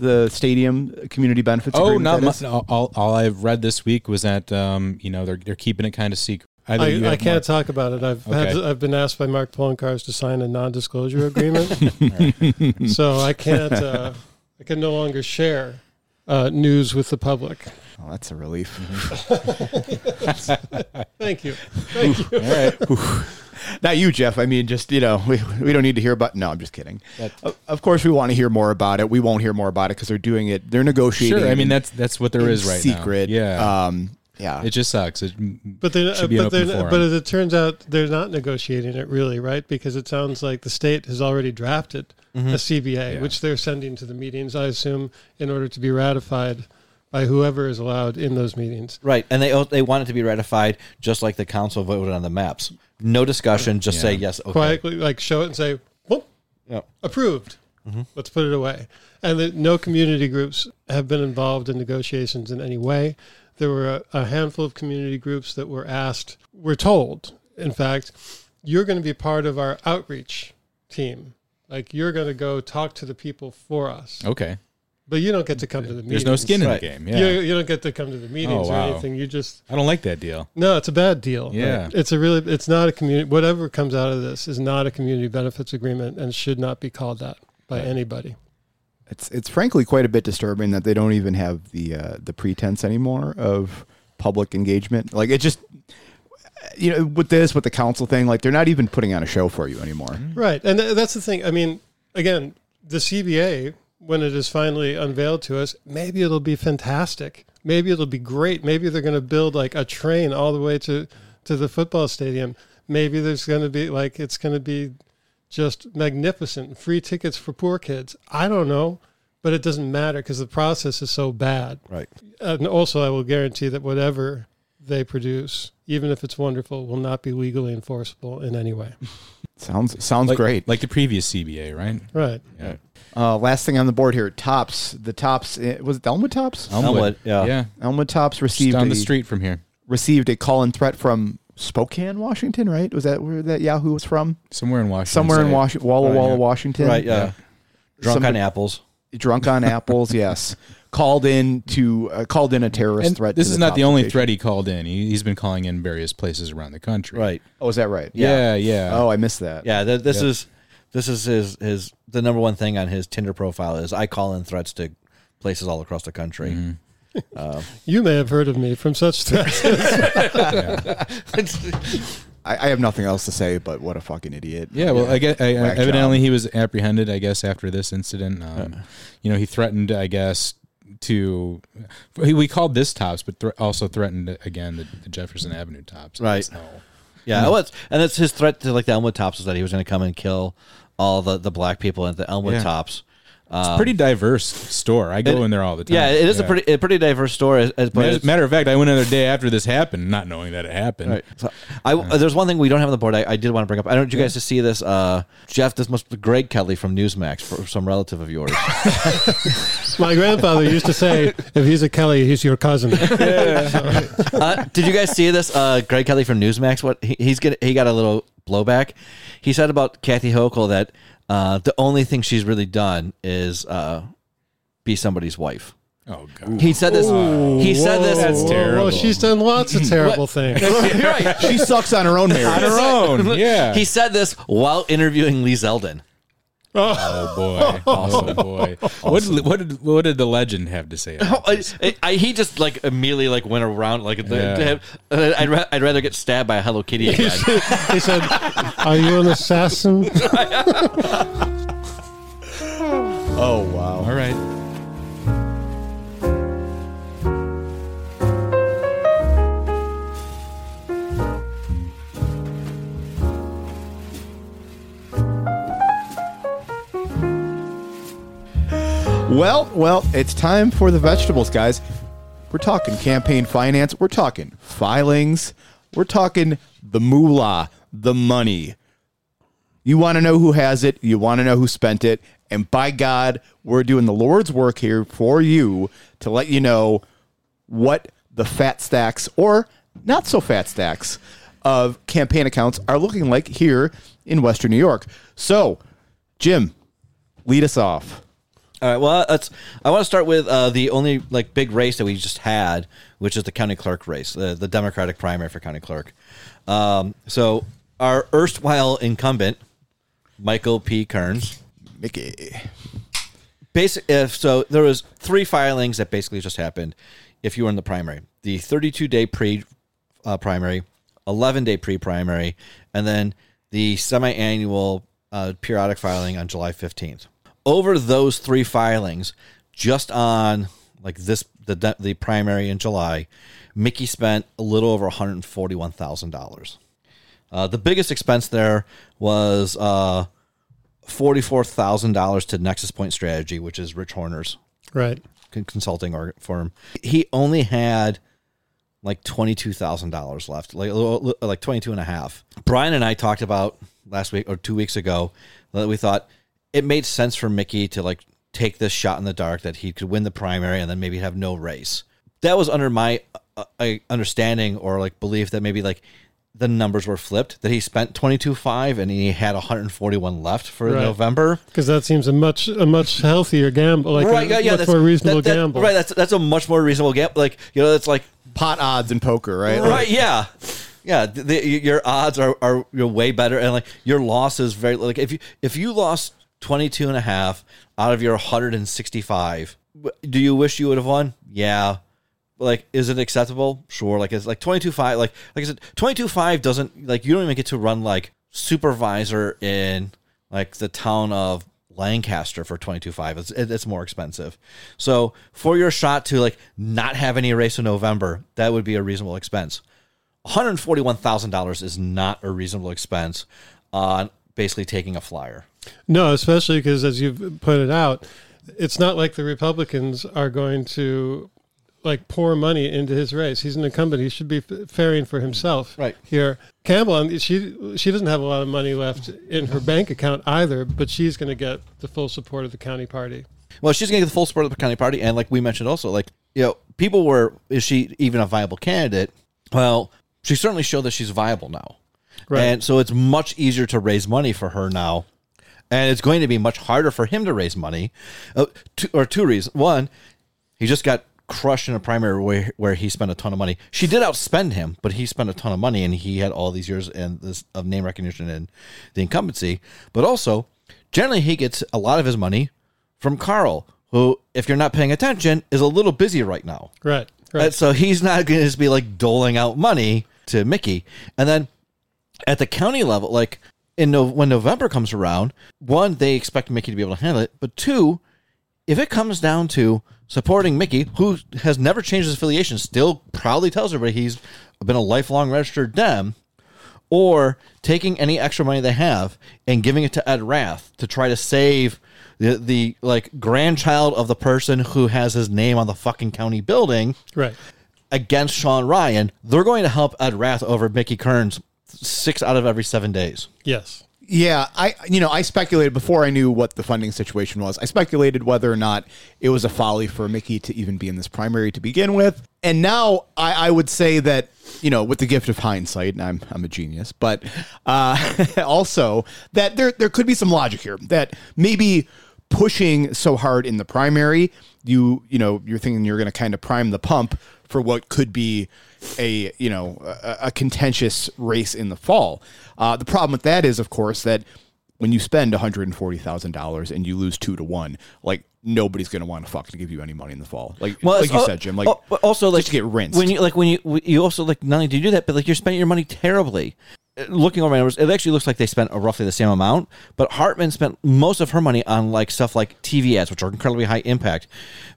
the stadium community benefits? Oh, agreement not much. All, all, all I've read this week was that um, you know they're they're keeping it kind of secret. Either you I, I can't more- talk about it. I've had Okay. to, I've been asked by Mark Poloncarz to sign a non-disclosure agreement, so I can't. Uh, I can no longer share uh, news with the public. Oh, that's a relief. Thank you. Thank you. All right. Not you, Jeff. I mean, just you know, we, we don't need to hear about. No, I'm just kidding. Of, of course, we want to hear more about it. We won't hear more about it because they're doing it. They're negotiating. Sure. I mean that's that's what there is right secret. now. Yeah. Um. Yeah. it just sucks. It, But they're Should be an but they're open forum. but as it turns out they're not negotiating it really, right? Because it sounds like the state has already drafted a CBA, Yeah. which they're sending to the meetings, I assume, in order to be ratified by whoever is allowed in those meetings. Right, and they they want it to be ratified just like the council voted on the maps. No discussion, just say yes. Okay. Quietly, like show it and say, "Whoop, Yeah. approved." Mm-hmm. Let's put it away. And that no community groups have been involved in negotiations in any way. There were a, a handful of community groups that were asked, we're told in fact, you're going to be part of our outreach team. Like you're going to go talk to the people for us, Okay. But you don't get to come to the meetings. There's no skin in Right. the game. Yeah. You, you don't get to come to the meetings Oh, or anything. You just I don't like that deal. no, it's a bad deal. Yeah. It's a really, it's not a community, whatever comes out of this is not a community benefits agreement and should not be called that by anybody. It's it's frankly quite a bit disturbing that they don't even have the uh, the pretense anymore of public engagement. Like it just you know with this with the council thing, like they're not even putting on a show for you anymore. Right. And th- that's the thing. I mean, again, the CBA, when it is finally unveiled to us, maybe it'll be fantastic. Maybe it'll be great. Maybe they're going to build like a train all the way to, to the football stadium. Maybe there's going to be like, it's going to be just magnificent. Free tickets for poor kids. I don't know. But it doesn't matter because the process is so bad. Right. And also, I will guarantee that whatever they produce, even if it's wonderful, will not be legally enforceable in any way. Sounds sounds Like, great. Like the previous CBA, right? Right. Yeah. Uh, last thing on the board here, tops. The tops eh, was it Elmwood tops? Elmwood, yeah. Yeah. Elmwood tops Just received down a, the street from here. received a call and threat from Spokane, Washington. Right? Was that where that Yahoo was from? Somewhere in Washington. Somewhere in State. Washington, Walla Walla, yeah. Washington. Right, yeah. Drunk Somebody- on apples. drunk on apples. Yes, called in to uh, called in a terrorist And threat. this to is the not the only threat he called in. He, he's been calling in various places around the country. Right. Oh, is that right? Yeah, yeah. Oh, I missed that. Yeah, th- this Yeah. is this is his his the number one thing on his Tinder profile is I call in threats to places all across the country. Mm-hmm. You may have heard of me from such threats. I, I have nothing else to say, but what a fucking idiot. Yeah, well, I guess, I, I, evidently job. he was apprehended. I guess after this incident, um, you know, he threatened. I guess to he, we called this tops, but thr also threatened again the, the Jefferson Avenue tops. Right. So, Yeah, it was, and it's his threat to like the Elmwood Tops is that he was going to come and kill all the the black people at the Elmwood Yeah. Tops. it's a pretty diverse store. I go it- in there all the time. Yeah, it is a pretty a pretty diverse store. As, as, Matter, it's- matter of fact, I went in there the day after this happened, not knowing that it happened. Right. So I uh, there's one thing we don't have on the board. I, I did want to bring up. I don't want you guys to see this. Uh, Geoff, this must be Greg Kelly from Newsmax, for some relative of yours. My grandfather used to say, if he's a Kelly, he's your cousin. uh, did you guys see this? Uh, Greg Kelly from Newsmax. What he, he's get, he got a little blowback. He said about Kathy Hochul that uh, the only thing she's really done is uh, be somebody's wife. Oh god. He said this. he said this. That's Whoa, terrible. Whoa, she's done lots of terrible things. right. she sucks on her own marriage. On her own. Yeah. He said this while interviewing Lee Zeldin. Oh boy. Oh boy. What did, what did what did the legend have to say? about I, this? I, I- he just like immediately like went around like the, Yeah. to him, uh, I'd, ra- I'd rather get stabbed by a Hello Kitty again. he said, Are you an assassin? Oh wow. All right. Well, well, it's time for the vegetables, guys. We're talking campaign finance. We're talking filings. We're talking the moolah, the money. You want to know who has it. You want to know who spent it. And by God, we're doing the Lord's work here for you to let you know what the fat stacks or not so fat stacks of campaign accounts are looking like here in Western New York. So, Jim, lead us off. All right. Well. I want to start with uh, the only like big race that we just had, which is the county clerk race, the, the Democratic primary for county clerk. Um, so our erstwhile incumbent, Michael P. Kearns, Mickey. basic if so there was three filings that basically just happened if you were in the primary the 32 day pre uh, primary 11 day pre primary and then the semi-annual uh, periodic filing on july 15th over those three filings just on like this the the primary in july mickey spent a little over $141000 uh, the biggest expense there was uh, forty-four thousand dollars to Nexus Point Strategy, which is Rich Horner's Right. consulting or firm. He only had like twenty-two thousand dollars left, like like twenty-two and a half. Brian and I talked about last week or two weeks ago that we thought it made sense for Mickey to like take this shot in the dark that he could win the primary and then maybe have no race. That was under my uh, uh, understanding or like belief that maybe like the numbers were flipped that he spent 22.5 and he had 141 left for Right. November. Because that seems a much a much healthier gamble, like right, a yeah, yeah, much that's more reasonable that- that- gamble. Right, that's that's a much more reasonable gamble. Like you know, it's like Pot odds in poker, right? right, yeah, yeah. The, the, your odds are are you're way better, and like your loss is very like if you if you lost 22 and a half out of your 165, do you wish you would have won? Yeah. Like, is it acceptable? Sure. Like, it's like 22 5. Like, like I said, 22 5 doesn't, like, you don't even get to run, like, supervisor in, like, the town of Lancaster for 22 5. It's, it's more expensive. So, for your shot to, like, not have any race in November, that would be a reasonable expense. $141,000 is not a reasonable expense on basically taking a flyer. No, especially because as you've pointed out, it's not like the Republicans are going to like pour money into his race. He's an incumbent. He should be f- faring for himself. Right. here, Campbell. She she doesn't have a lot of money left in her bank account either, but she's going to get the full support of the county party. Well, she's going to get the full support of the county party, and like we mentioned, also like you know, people were is she even a viable candidate? Well, she certainly showed that she's viable now, Right. and so it's much easier to raise money for her now, and it's going to be much harder for him to raise money, uh, two, or two reasons. One, he just got crushed in a primary where, where he spent a ton of money. She did outspend him, but he spent a ton of money, and he had all these years and this of name recognition and the incumbency. But also, generally, he gets a lot of his money from Carl, who, if you're not paying attention, is a little busy right now. Right. And Right. so he's not going to just be like doling out money to Mickey. And then at the county level, like in no, when November comes around, one, they expect Mickey to be able to handle it. But two, if it comes down to supporting Mickey, who has never changed his affiliation, still proudly tells everybody he's been a lifelong registered Dem, or taking any extra money they have and giving it to Ed Rath to try to save the, the like grandchild of the person who has his name on the fucking county building right. against Sean Ryan, they're going to help Ed Rath over Mickey Kearns six out of every seven days. Yes. Yeah, I you know I speculated before I knew what the funding situation was. I speculated whether or not it was a folly for Mickey to even be in this primary to begin with, and now I, I would say that you know with the gift of hindsight, and I'm I'm a genius, but uh, also that there there could be some logic here that maybe pushing so hard in the primary, you you know you're thinking you're going to kind of prime the pump for what could be a you know a, a contentious race in the fall. Uh, the problem with that is, of course, that when you spend one hundred and forty thousand dollars and you lose two to one, like nobody's going to want to fucking give you any money in the fall. Like like you oh, said, Jim. Like oh, also like just to get rinsed. when you like when you you also like not only do you do that, but like you're spending your money terribly. Looking over my numbers, it actually looks like they spent roughly the same amount. But Hartman spent most of her money on like stuff like TV ads, which are incredibly high impact.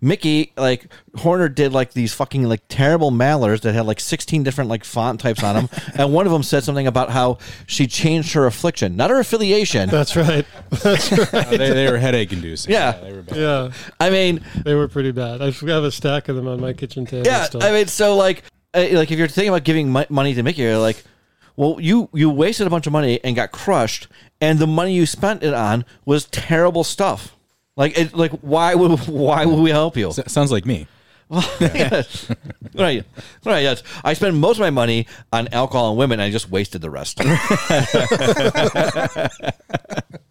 Mickey, like Horner, did like these fucking like terrible mailers that had like 16 different like font types on them, and one of them said something about how she changed her affliction, not her affiliation. That's right. That's right. Uh, they, they were headache inducing. Yeah. they were bad. Yeah. I mean, They were pretty bad. I have a stack of them on my kitchen table. Yeah, still. I mean, so like, like if you're thinking about giving money to Mickey, you're like, well, you you wasted a bunch of money and got crushed, and the money you spent it on was terrible stuff. Like, it, like why would why would we help you? S- sounds like me. Yes. right, right. Yes, I spend most of my money on alcohol and women, and I just wasted the rest.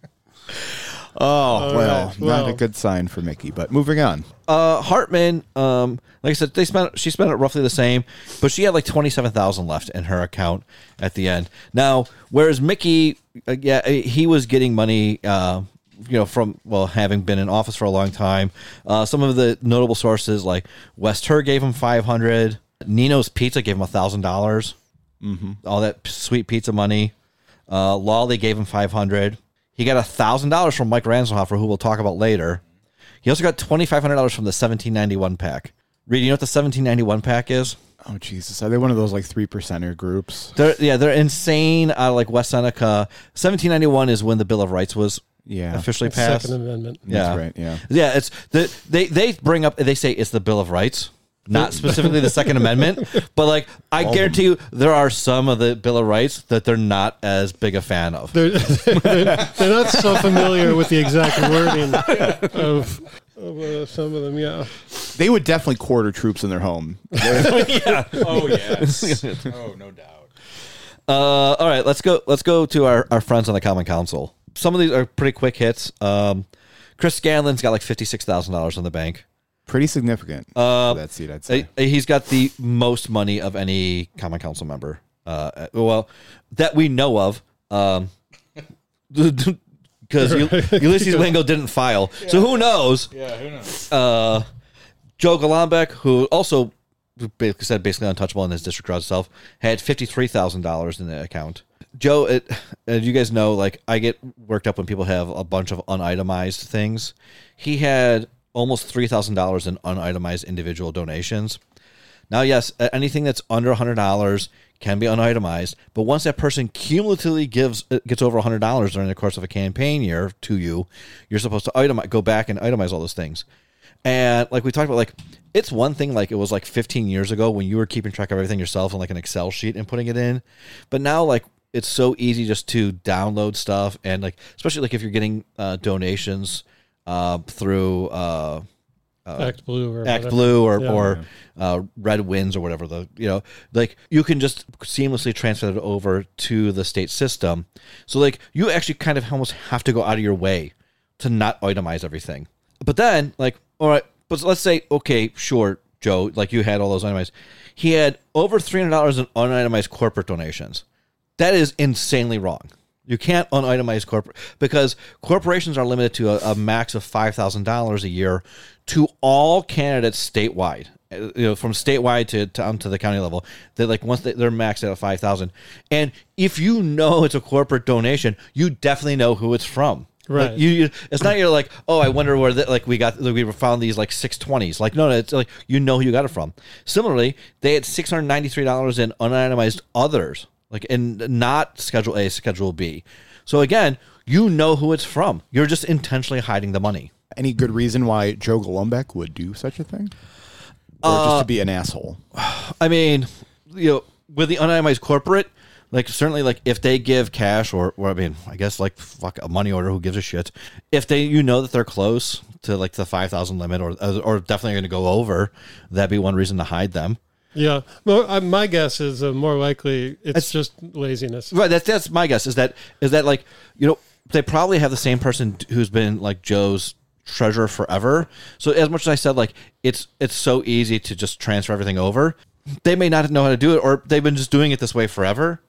oh well, right, not well. a good sign for Mickey. But moving on. uh, Hartman, um, like I said, they spent she spent it roughly the same, but she had like twenty seven thousand left in her account at the end. Now, whereas Mickey, uh, yeah, uh, he was getting money, uh, you know, from well, having been in office for a long time. Uh, some of the notable sources like West Her gave him five hundred. Nino's Pizza gave him a thousand dollars. All that sweet pizza money. Uh, Lawley gave him five hundred. He got a thousand dollars from Mike Ranzenhofer, who we'll talk about later. He also got twenty five hundred dollars from the seventeen ninety one pack. Reed, you know what the seventeen ninety one pack is? Oh Jesus, are they one of those like three percenter groups? They're yeah, they're insane. Out of like West Seneca, seventeen ninety one is when the Bill of Rights was Yeah, officially passed. Second Amendment. yeah, That's right. Yeah. yeah. It's the they they bring up they say it's the Bill of Rights, not specifically the Second Amendment, but like I guarantee you, there are some of the Bill of Rights that they're not as big a fan of. They're, they're, they're not so familiar with the exact wording of, of uh, some of them. Yeah. They would definitely quarter troops in their home. Oh yes. oh no doubt. Uh, all right, let's go. Let's go to our, our friends on the Common Council. Some of these are pretty quick hits. Um, Chris Scanlon's got like fifty six thousand dollars in the bank. Pretty significant. Uh, for that seat, I'd say. Uh, He's got the most money of any Common Council member. Uh, well, that we know of. Um, because Ulysses Wingo didn't file, so who knows? Yeah, who knows? uh, Joe Golombek, who also basically said basically untouchable in his district draw itself, had fifty three thousand dollars in the account. Joe, it, as you guys know, like I get worked up when people have a bunch of unitemized things. He had almost three thousand dollars in unitemized individual donations. Now, yes, anything that's under hundred dollars can be unitemized, but once that person cumulatively gives uh, gets over hundred dollars during the course of a campaign year to you, you're supposed to itemize, go back and itemize all those things. And like we talked about, like it's one thing like it was like 15 years ago when you were keeping track of everything yourself on like an Excel sheet and putting it in, but now like it's so easy just to download stuff and like especially like if you're getting uh, donations uh, through. Uh, Act Blue or Act whatever. Blue or Yeah. or uh, Red Winds or whatever the you know like you can just seamlessly transfer it over to the state system. So like you actually kind of almost have to go out of your way to not itemize everything. But then like all right, but let's say okay, sure, Joe, like you had all those itemized. He had over three hundred dollars in unitemized corporate donations. That is insanely wrong. You can't unitemize corporate because corporations are limited to a, a max of five thousand dollars a year to all candidates statewide. Uh, You know, from statewide to down to the county level, they like once they, they're maxed out at five thousand. And if you know it's a corporate donation, you definitely know who it's from. Like, Right. you, you, it's not you're like, oh, I wonder where the, like we got we found these like six twenties. Like no, no, it's like you know who you got it from. Similarly, they had six hundred ninety three dollars in unitemized others, like and not Schedule A, Schedule B. So again, you know who it's from. You're just intentionally hiding the money. Any good reason why Joe Golombek would do such a thing? Or Uh, just to be an asshole? I mean, you know, with the unitemized corporate, like certainly, like if they give cash or, or I mean, I guess like fuck a money order, who gives a shit? If they, you know, that they're close to like the five thousand limit, or or definitely going to go over, that'd be one reason to hide them. Yeah. Well, I, my guess is uh, more likely it's just laziness. Right. That's that's my guess. Is that is that like you know they probably have the same person who's been like Joe's treasurer forever. So as much as I said like it's it's so easy to just transfer everything over, they may not know how to do it, or they've been just doing it this way forever.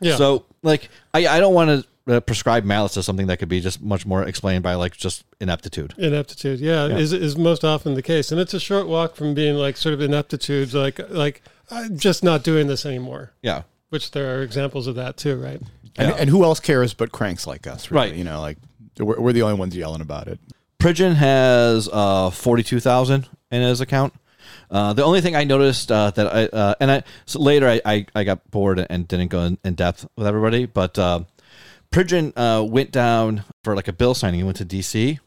Yeah. So like I I don't want to uh, prescribe malice to something that could be just much more explained by like just ineptitude. ineptitude yeah, is is most often the case and it's a short walk from being like sort of ineptitude like like i'm just not doing this anymore Yeah. which there are examples of that too right And, and who else cares but cranks like us? Really? Right. You know, like we're, we're the only ones yelling about it. Pridgen has uh, forty two thousand in his account. Uh, the only thing I noticed uh, that I uh, and I so later I, I, I got bored and didn't go in, in depth with everybody, but Pridgen uh, went down for like a bill signing. He went to DC,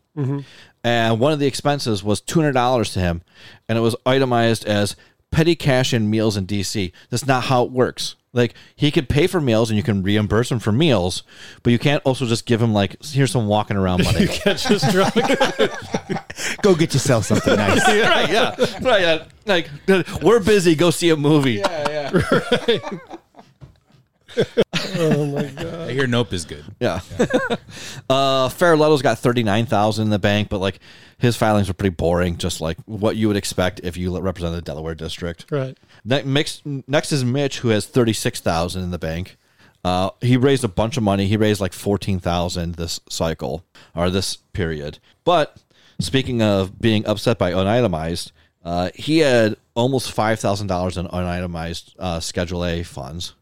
and one of the expenses was two hundred dollars to him, and it was itemized as petty cash and meals in DC. That's not how it works. Like he could pay for meals and you can reimburse him for meals, but you can't also just give him like here's some walking around money. Catch this drunk Go get yourself something nice. right, yeah, right. Yeah. Like we're busy. Go see a movie. oh my god I hear Nope is good. Yeah. uh, Feroleto's got thirty nine thousand in the bank, but like his filings are pretty boring, just like what you would expect if you represented the Delaware district. right Ne- mix, next is Mitch, who has thirty six thousand in the bank. Uh, he raised a bunch of money. He raised like fourteen thousand this cycle or this period. But speaking of being upset by unitemized, uh, he had almost five thousand dollars in unitemized uh, Schedule A funds,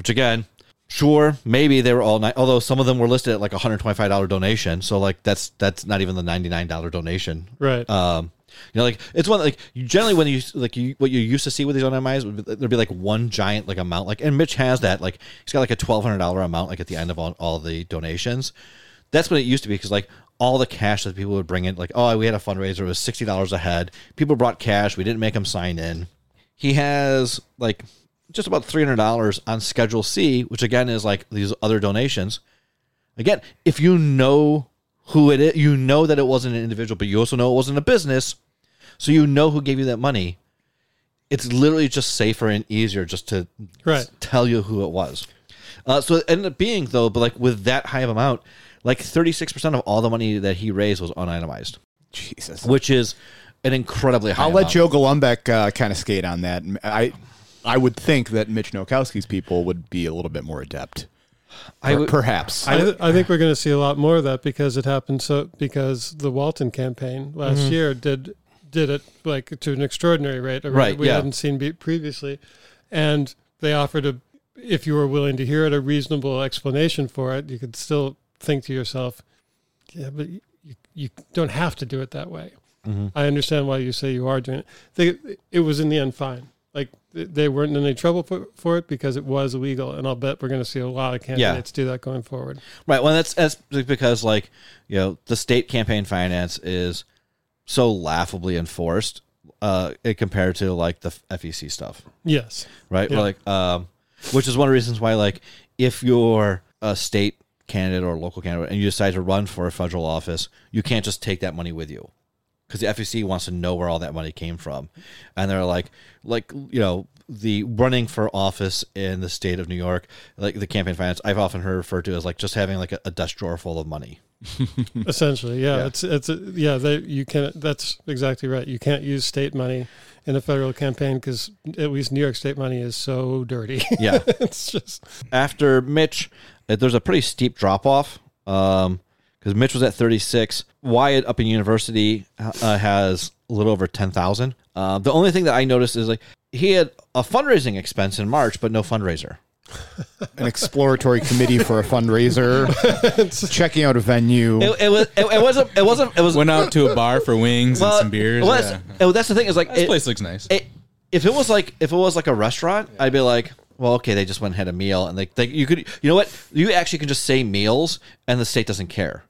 which again, sure, maybe they were all night. Although some of them were listed at like a hundred twenty five dollar donation, so like that's that's not even the ninety nine dollar donation right um, you know, like it's one like you generally when you like you what you used to see with these itemized would be, there'd be like one giant like amount like and Mitch has that like he's got like a twelve hundred dollar amount like at the end of all, all the donations. That's what it used to be because like all the cash that people would bring in like oh we had a fundraiser it was sixty dollars a head people brought cash we didn't make them sign in. He has like just about three hundred dollars on Schedule C, which again is like these other donations. Again, if you know who it is, you know that it wasn't an individual, but you also know it wasn't a business, so you know who gave you that money. It's literally just safer and easier just to Right. tell you who it was. Uh, so it ended up being though, but like with that high of amount, like thirty six percent of all the money that he raised was unitemized, Jesus. which is an incredibly high. I'll let. Joe Golombek uh, kind of skate on that. I I would think that Mitch Nowakowski's people would be a little bit more adept. I would- perhaps. I, th- I think we're going to see a lot more of that because it happened so because the Walton campaign last Mm-hmm. year did did it like to an extraordinary rate, a rate Right, we yeah. hadn't seen be- previously, and they offered a if you were willing to hear it a reasonable explanation for it, you could still think to yourself, yeah, but you, you don't have to do it that way. Mm-hmm. I understand why you say you are doing it. They, it was in the end fine. They weren't in any trouble for, for it because it was illegal, and I'll bet we're going to see a lot of candidates yeah. do that going forward. Right. Well, that's that's because like you know the state campaign finance is so laughably enforced uh, it compared to like the FEC stuff, Yes. right? Yeah. Like, um, which is one of the reasons why like if you're a state candidate or local candidate and you decide to run for a federal office, you can't just take that money with you because the FEC wants to know where all that money came from, and they're like, like you know, the running for office in the state of New York, like the campaign finance, I've often heard referred to as like just having like a, a desk drawer full of money. Essentially, yeah, Yeah. it's it's a, yeah. They, you can. That's exactly right. You can't use state money in a federal campaign because at least New York state money is so dirty. Yeah. it's just After Mitch, uh, there's a pretty steep drop off because Mitch was at 36. Wyatt up in university uh, has a little over 10,000. Uh, the only thing that I noticed is like he had a fundraising expense in March, but no fundraiser. An exploratory committee for a fundraiser, checking out a venue. It, it was. It, it wasn't. It wasn't. It was. Went out to a bar for wings and some beers. well, yeah. that's, oh, that's the thing. Is like This it- place looks nice. it, if it was like if it was like a restaurant, I'd be like, well, okay, they just went and had a meal, and like they, you could, you know what, you actually can just say meals, and the state doesn't care.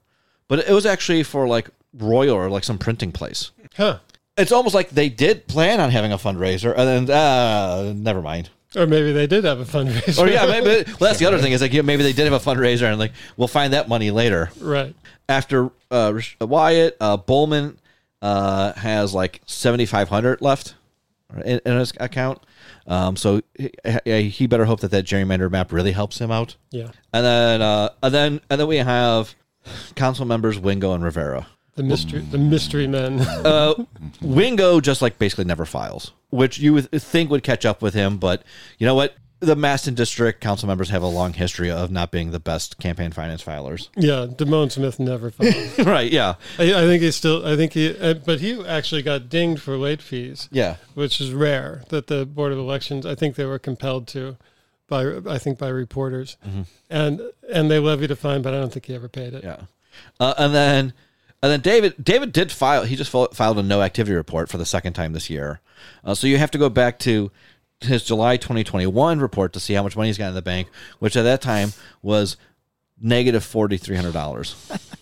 But it was actually for like Royal or like some printing place. huh. It's almost like they did plan on having a fundraiser, and then uh, never mind. Or maybe they did have a fundraiser. Or yeah, maybe well, that's the other thing is like yeah, maybe they did have a fundraiser, and like we'll find that money later. right. After uh, Wyatt, uh, Bowman uh, has like seventy five hundred left in, in his account. Um, so he, he better hope that that gerrymander map really helps him out. Yeah. And then uh, and then and then we have council members Wingo and Rivera. The mystery, the mystery men. Uh, Wingo just like basically never files, which you would think would catch up with him, but you know what? The Masten District council members have a long history of not being the best campaign finance filers. yeah, Demone Smith never found. right? Yeah. I, I think he's still. I think he. Uh, but he actually got dinged for late fees. Yeah. which is rare that the board of elections i think they were compelled to by i think by reporters and and they levied a fine but i don't think he ever paid it Yeah. Uh, and then and then David David did file he just filed a no activity report for the second time this year. Uh, so you have to go back to his July 2021 report to see how much money he's got in the bank, which at that time was negative $4300.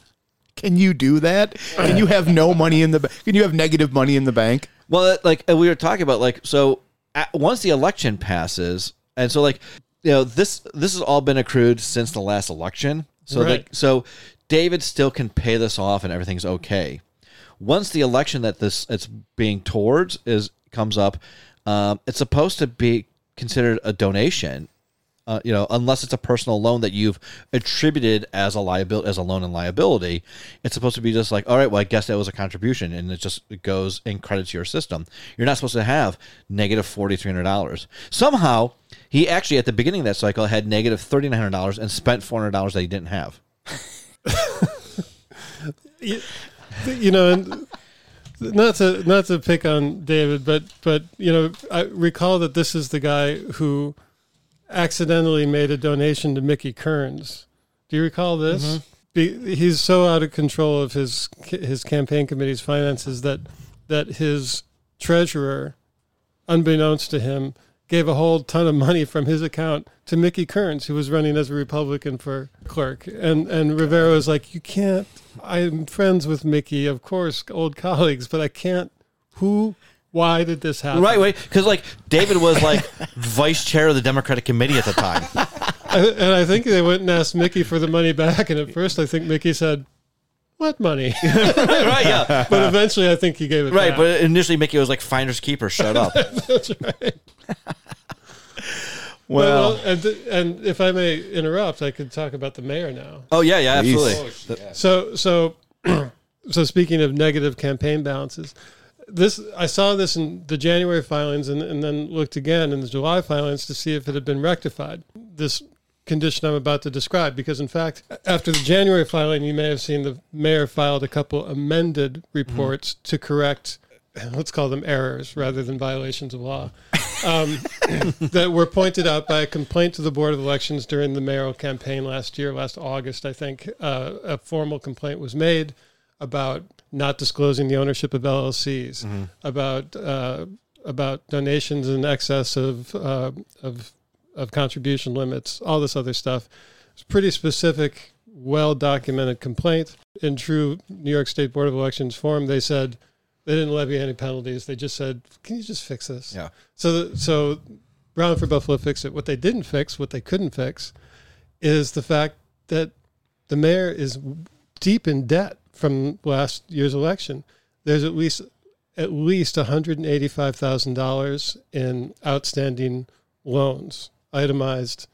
Can you do that? Can you have no money in the? ba- Can you have negative money in the bank? Well, like we were talking about, like so at, once the election passes, and so like you know this this has all been accrued since the last election. So Right. like so David still can pay this off, and everything's okay. Once the election that this it's being towards is comes up, um, it's supposed to be considered a donation. Uh, you know, unless it's a personal loan that you've attributed as a liability, as a loan and liability, it's supposed to be just like, all right, well, I guess that was a contribution, and it just it goes and credits your system. You're not supposed to have negative forty three hundred dollars. Somehow, he actually at the beginning of that cycle had negative thirty nine hundred dollars and spent four hundred dollars that he didn't have. you, you know and not to not to pick on david but but you know i recall that this is the guy who accidentally made a donation to mickey kearns. Do you recall this? Mm-hmm. Be, he's so out of control of his his campaign committee's finances that that his treasurer unbeknownst to him gave a whole ton of money from his account to Mickey Kearns, who was running as a Republican for clerk. And and Rivera was like, You can't I'm friends with Mickey, of course, old colleagues, but I can't who why did this happen? Right, wait, because like David was like vice chair of the Democratic Committee at the time. I, and I think they went and asked Mickey for the money back, and at first I think Mickey said, What money? right, yeah, but eventually I think he gave it right. back. But initially, Mickey was like finders keeper, Shut up. That's right. Well, uh, and, and if I may interrupt, I could talk about the mayor now. Oh yeah, yeah, Please. absolutely. Oh, so so so speaking of negative campaign balances, this I saw this in the January filings and, and then looked again in the July filings to see if it had been rectified. This condition I'm about to describe, because in fact, after the January filing, you may have seen the mayor filed a couple amended reports to correct, let's call them errors rather than violations of law, um, that were pointed out by a complaint to the Board of Elections during the mayoral campaign last year, last August, I think. Uh, a formal complaint was made about not disclosing the ownership of LLCs, about uh, about donations in excess of uh, of of contribution limits, all this other stuff. It's pretty specific, well documented complaint. In true New York State Board of Elections form, they said they didn't levy any penalties. They just said, "Can you just fix this?" Yeah. So, so Brown for Buffalo fixed it. What they didn't fix, what they couldn't fix, is the fact that the mayor is deep in debt from last year's election. There's at least at least one hundred and eighty-five thousand dollars in outstanding loans, itemized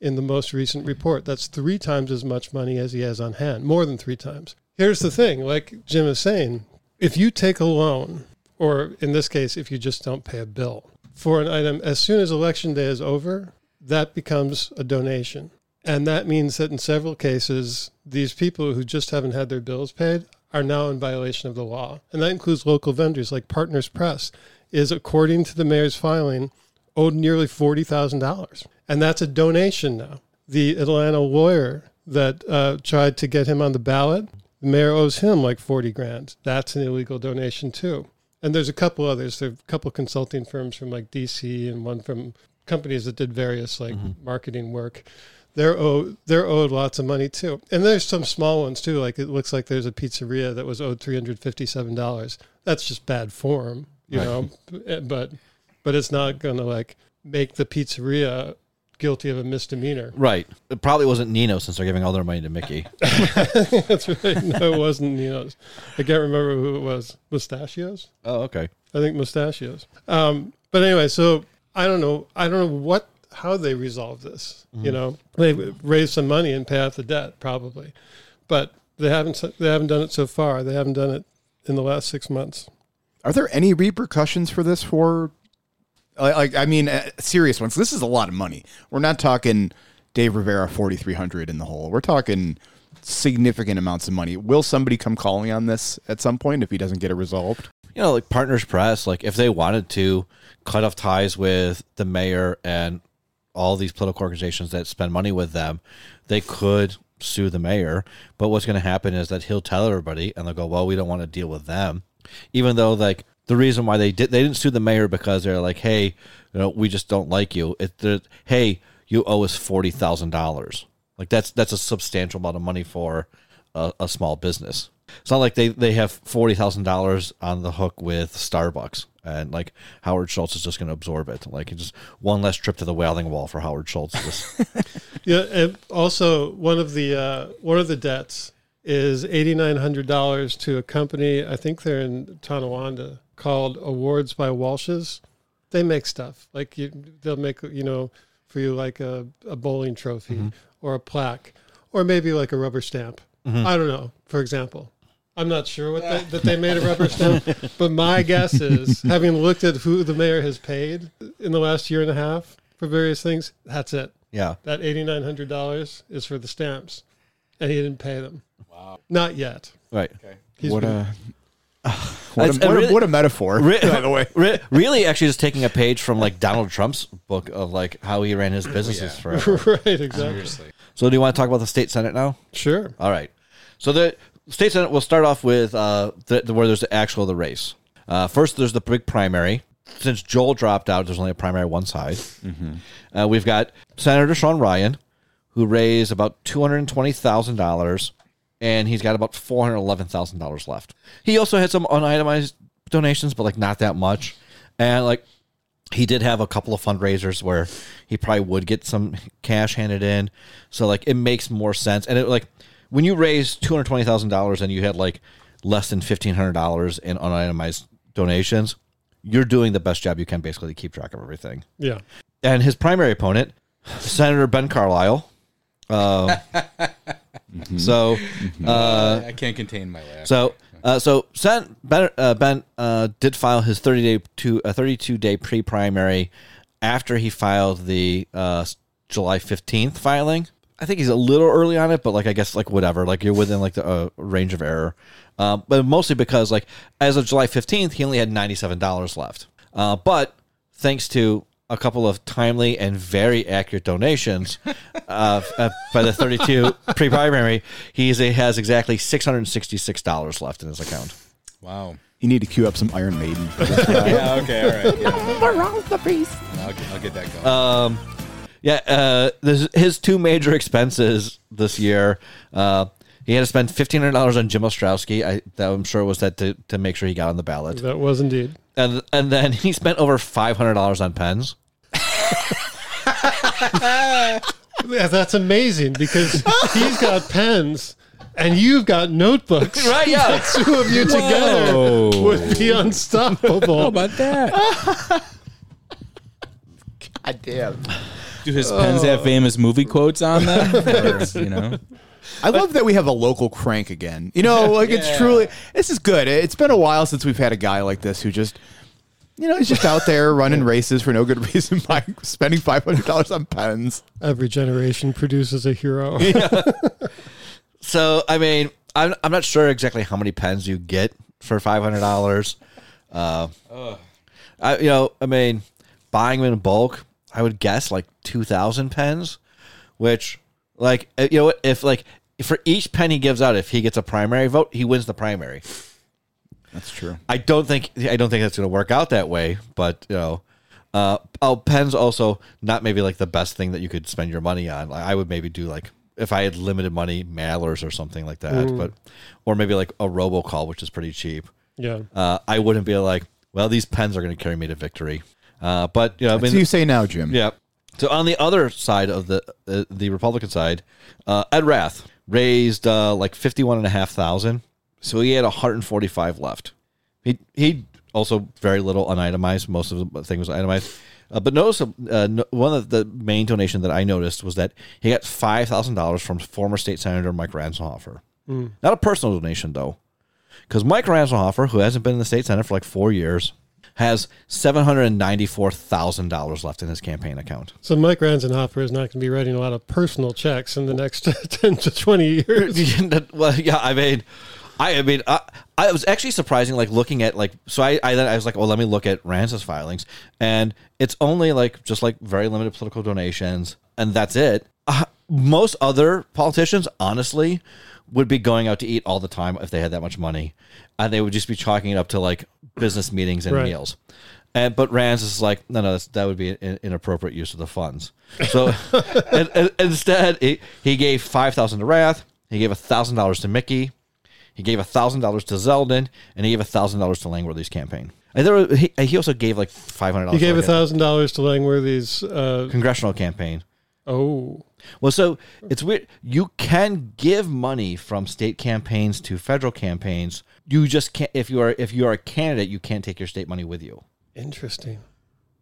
in the most recent report. That's three times as much money as he has on hand, more than three times. Here's the thing, like Jim is saying, if you take a loan, or in this case, if you just don't pay a bill for an item, as soon as election day is over, that becomes a donation. And that means that in several cases, these people who just haven't had their bills paid are now in violation of the law. And that includes local vendors like Partners Press, is according to the mayor's filing, owed nearly $40,000. And that's a donation now. The Atlanta lawyer that uh, tried to get him on the ballot, the mayor owes him like 40 grand. That's an illegal donation too. And there's a couple others. There are a couple consulting firms from like DC and one from companies that did various like marketing work. They're owed, they're owed lots of money too. And there's some small ones too. Like it looks like there's a pizzeria that was owed $357. That's just bad form, you know, but, but it's not going to like make the pizzeria guilty of a misdemeanor. Right. It probably wasn't Nino since they're giving all their money to Mickey. That's right. No, it wasn't Nino's. I can't remember who it was. Mustachios? oh, okay. I think mustachios. Um, but anyway, so I don't know. I don't know what how they resolve this. You know, they raise some money and pay off the debt probably, but they haven't. They haven't done it so far. They haven't done it in the last six months. Are there any repercussions for this for like, I mean uh, serious ones? This is a lot of money. We're not talking Dave Rivera 4300 in the hole. We're talking significant amounts of money. Will somebody come calling on this at some point if he doesn't get it resolved? You know, like Partners Press, like if they wanted to cut off ties with the mayor and all these political organizations that spend money with them, they could sue the mayor. But what's going to happen is that he'll tell everybody, and they'll go, "Well, we don't want to deal with them," even though like the reason why they did they didn't sue the mayor because they're like, "Hey, you know, we just don't like you." It, hey, you owe us forty thousand dollars. Like that's that's a substantial amount of money for a, a small business. It's not like they, they have forty thousand dollars on the hook with Starbucks, and like Howard Schultz is just going to absorb it. Like it's just one less trip to the Wailing Wall for Howard Schultz. Just- Yeah, and also one of the uh, one of the debts is eighty nine hundred dollars to a company. I think they're in Tonawanda called Awards by Walsh's. They make stuff like you, they'll make you know for you like a, a bowling trophy mm-hmm. or a plaque or maybe like a rubber stamp. Mm-hmm. I don't know. For example, I'm not sure what they, that they made a rubber stamp, but my guess is, having looked at who the mayor has paid in the last year and a half for various things, that's it. yeah, That eighty nine hundred dollars is for the stamps, and he didn't pay them. Wow. Not yet. right. He's what been- a what a, It's a what, a, what a metaphor, Re- by the way. re- really, actually, just taking a page from like Donald Trump's book of like how he ran his businesses forever. right. Exactly. Seriously. So, do you want to talk about the state senate now? Sure. All right. So the state senate will start off with uh, the, the, where there's the actual the race. Uh, first, there's the big primary. Since Joel dropped out, there's only a primary one side. Uh, we've got Senator Sean Ryan, who raised about two hundred twenty thousand dollars, and he's got about four hundred eleven thousand dollars left. He also had some unitemized donations, but like not that much, and like he did have a couple of fundraisers where he probably would get some cash handed in. So like it makes more sense. And it like when you raise two hundred twenty thousand dollars and you had like less than fifteen hundred dollars in unitemized donations, you're doing the best job you can basically to keep track of everything. Yeah. And his primary opponent, Senator Ben Carlisle. Um, Uh, So, uh, I can't contain my laugh. so, uh, so Sen, Ben, uh, ben uh, did file his thirty day to a thirty two day pre primary after he filed the uh, July fifteenth filing. I think he's a little early on it, but like I guess like whatever, like you're within like the uh, range of error. Uh, but mostly because like as of July fifteenth, he only had ninety seven dollars left. Uh, but thanks to a couple of timely and very accurate donations uh, uh, by the 32 pre-primary, he has exactly $666 left in his account. wow. You need to queue up some Iron Maiden. Yeah. Okay. All right. Yeah. I'll, get, I'll get that going. Yeah, uh, this, his two major expenses this year. Uh, he had to spend fifteen hundred dollars on Jim Ostrowski. I, that I'm sure it was that to, to make sure he got on the ballot, That was indeed. and and then he spent over five hundred dollars on pens. Yeah, that's amazing because he's got pens and you've got notebooks. Right? Yeah. The two of you together Whoa. would be unstoppable. How about that? God damn. Do his pens have famous movie quotes on them? Or, you know. I love that we have a local crank again. You know, like it's truly this is good. It's been a while since we've had a guy like this who just you know, he's just out there running races for no good reason by spending five hundred dollars on pens. Every generation produces a hero. So I mean, I'm I'm not sure exactly how many pens you get for five hundred dollars. Uh, I you know I mean, buying them in bulk, I would guess like two thousand pens, which like uh, you know if like if for each pen he gives out, if he gets a primary vote, he wins the primary. That's true. I don't think I don't think that's going to work out that way, but you know. Uh, oh, pens also not maybe like the best thing that you could spend your money on. Like, I would maybe do like if I had limited money, mailers or something like that, but or maybe like a robocall, which is pretty cheap. Yeah. Uh, I wouldn't be like, well, these pens are going to carry me to victory. Uh, but you know, I What mean, do you say now, Jim? yeah. So on the other side of the uh, the Republican side, uh, Ed Rath raised uh, like fifty one and a half thousand, so he had one hundred and forty five left. He he also very little unitemized. Most of the thing was itemized. Uh, but notice uh, no, one of the main donation that I noticed was that he got five thousand dollars from former state senator Mike Ranzenhofer. Not a personal donation though, because Mike Ranzenhofer, who hasn't been in the state senate for like four years, has seven hundred and ninety four thousand dollars left in his campaign account. So Mike Ranzenhofer is not going to be writing a lot of personal checks in the next 10 to 20 years. well, yeah, I mean, I, I mean, I, I was actually surprising, like looking at like, so I, I then I was like, well, let me look at Rance's filings, and it's only like just like very limited political donations, and that's it. Uh, most other politicians, honestly, would be going out to eat all the time if they had that much money, and they would just be chalking it up to like business meetings and Right. meals. And but Rance is like, no, no, that's, that would be an inappropriate use of the funds. So and, and instead, he, he gave five thousand to Rath. He gave thousand dollars to Mickey. He gave thousand dollars to Zeldin, and he gave thousand dollars to Langworthy's campaign. And there, were- he, he also gave like $500. He gave a thousand dollars to Langworthy's. Uh, congressional campaign. oh, Well, so it's weird. You can give money from state campaigns to federal campaigns. You just can't if you are if you are a candidate, you can't take your state money with you. interesting.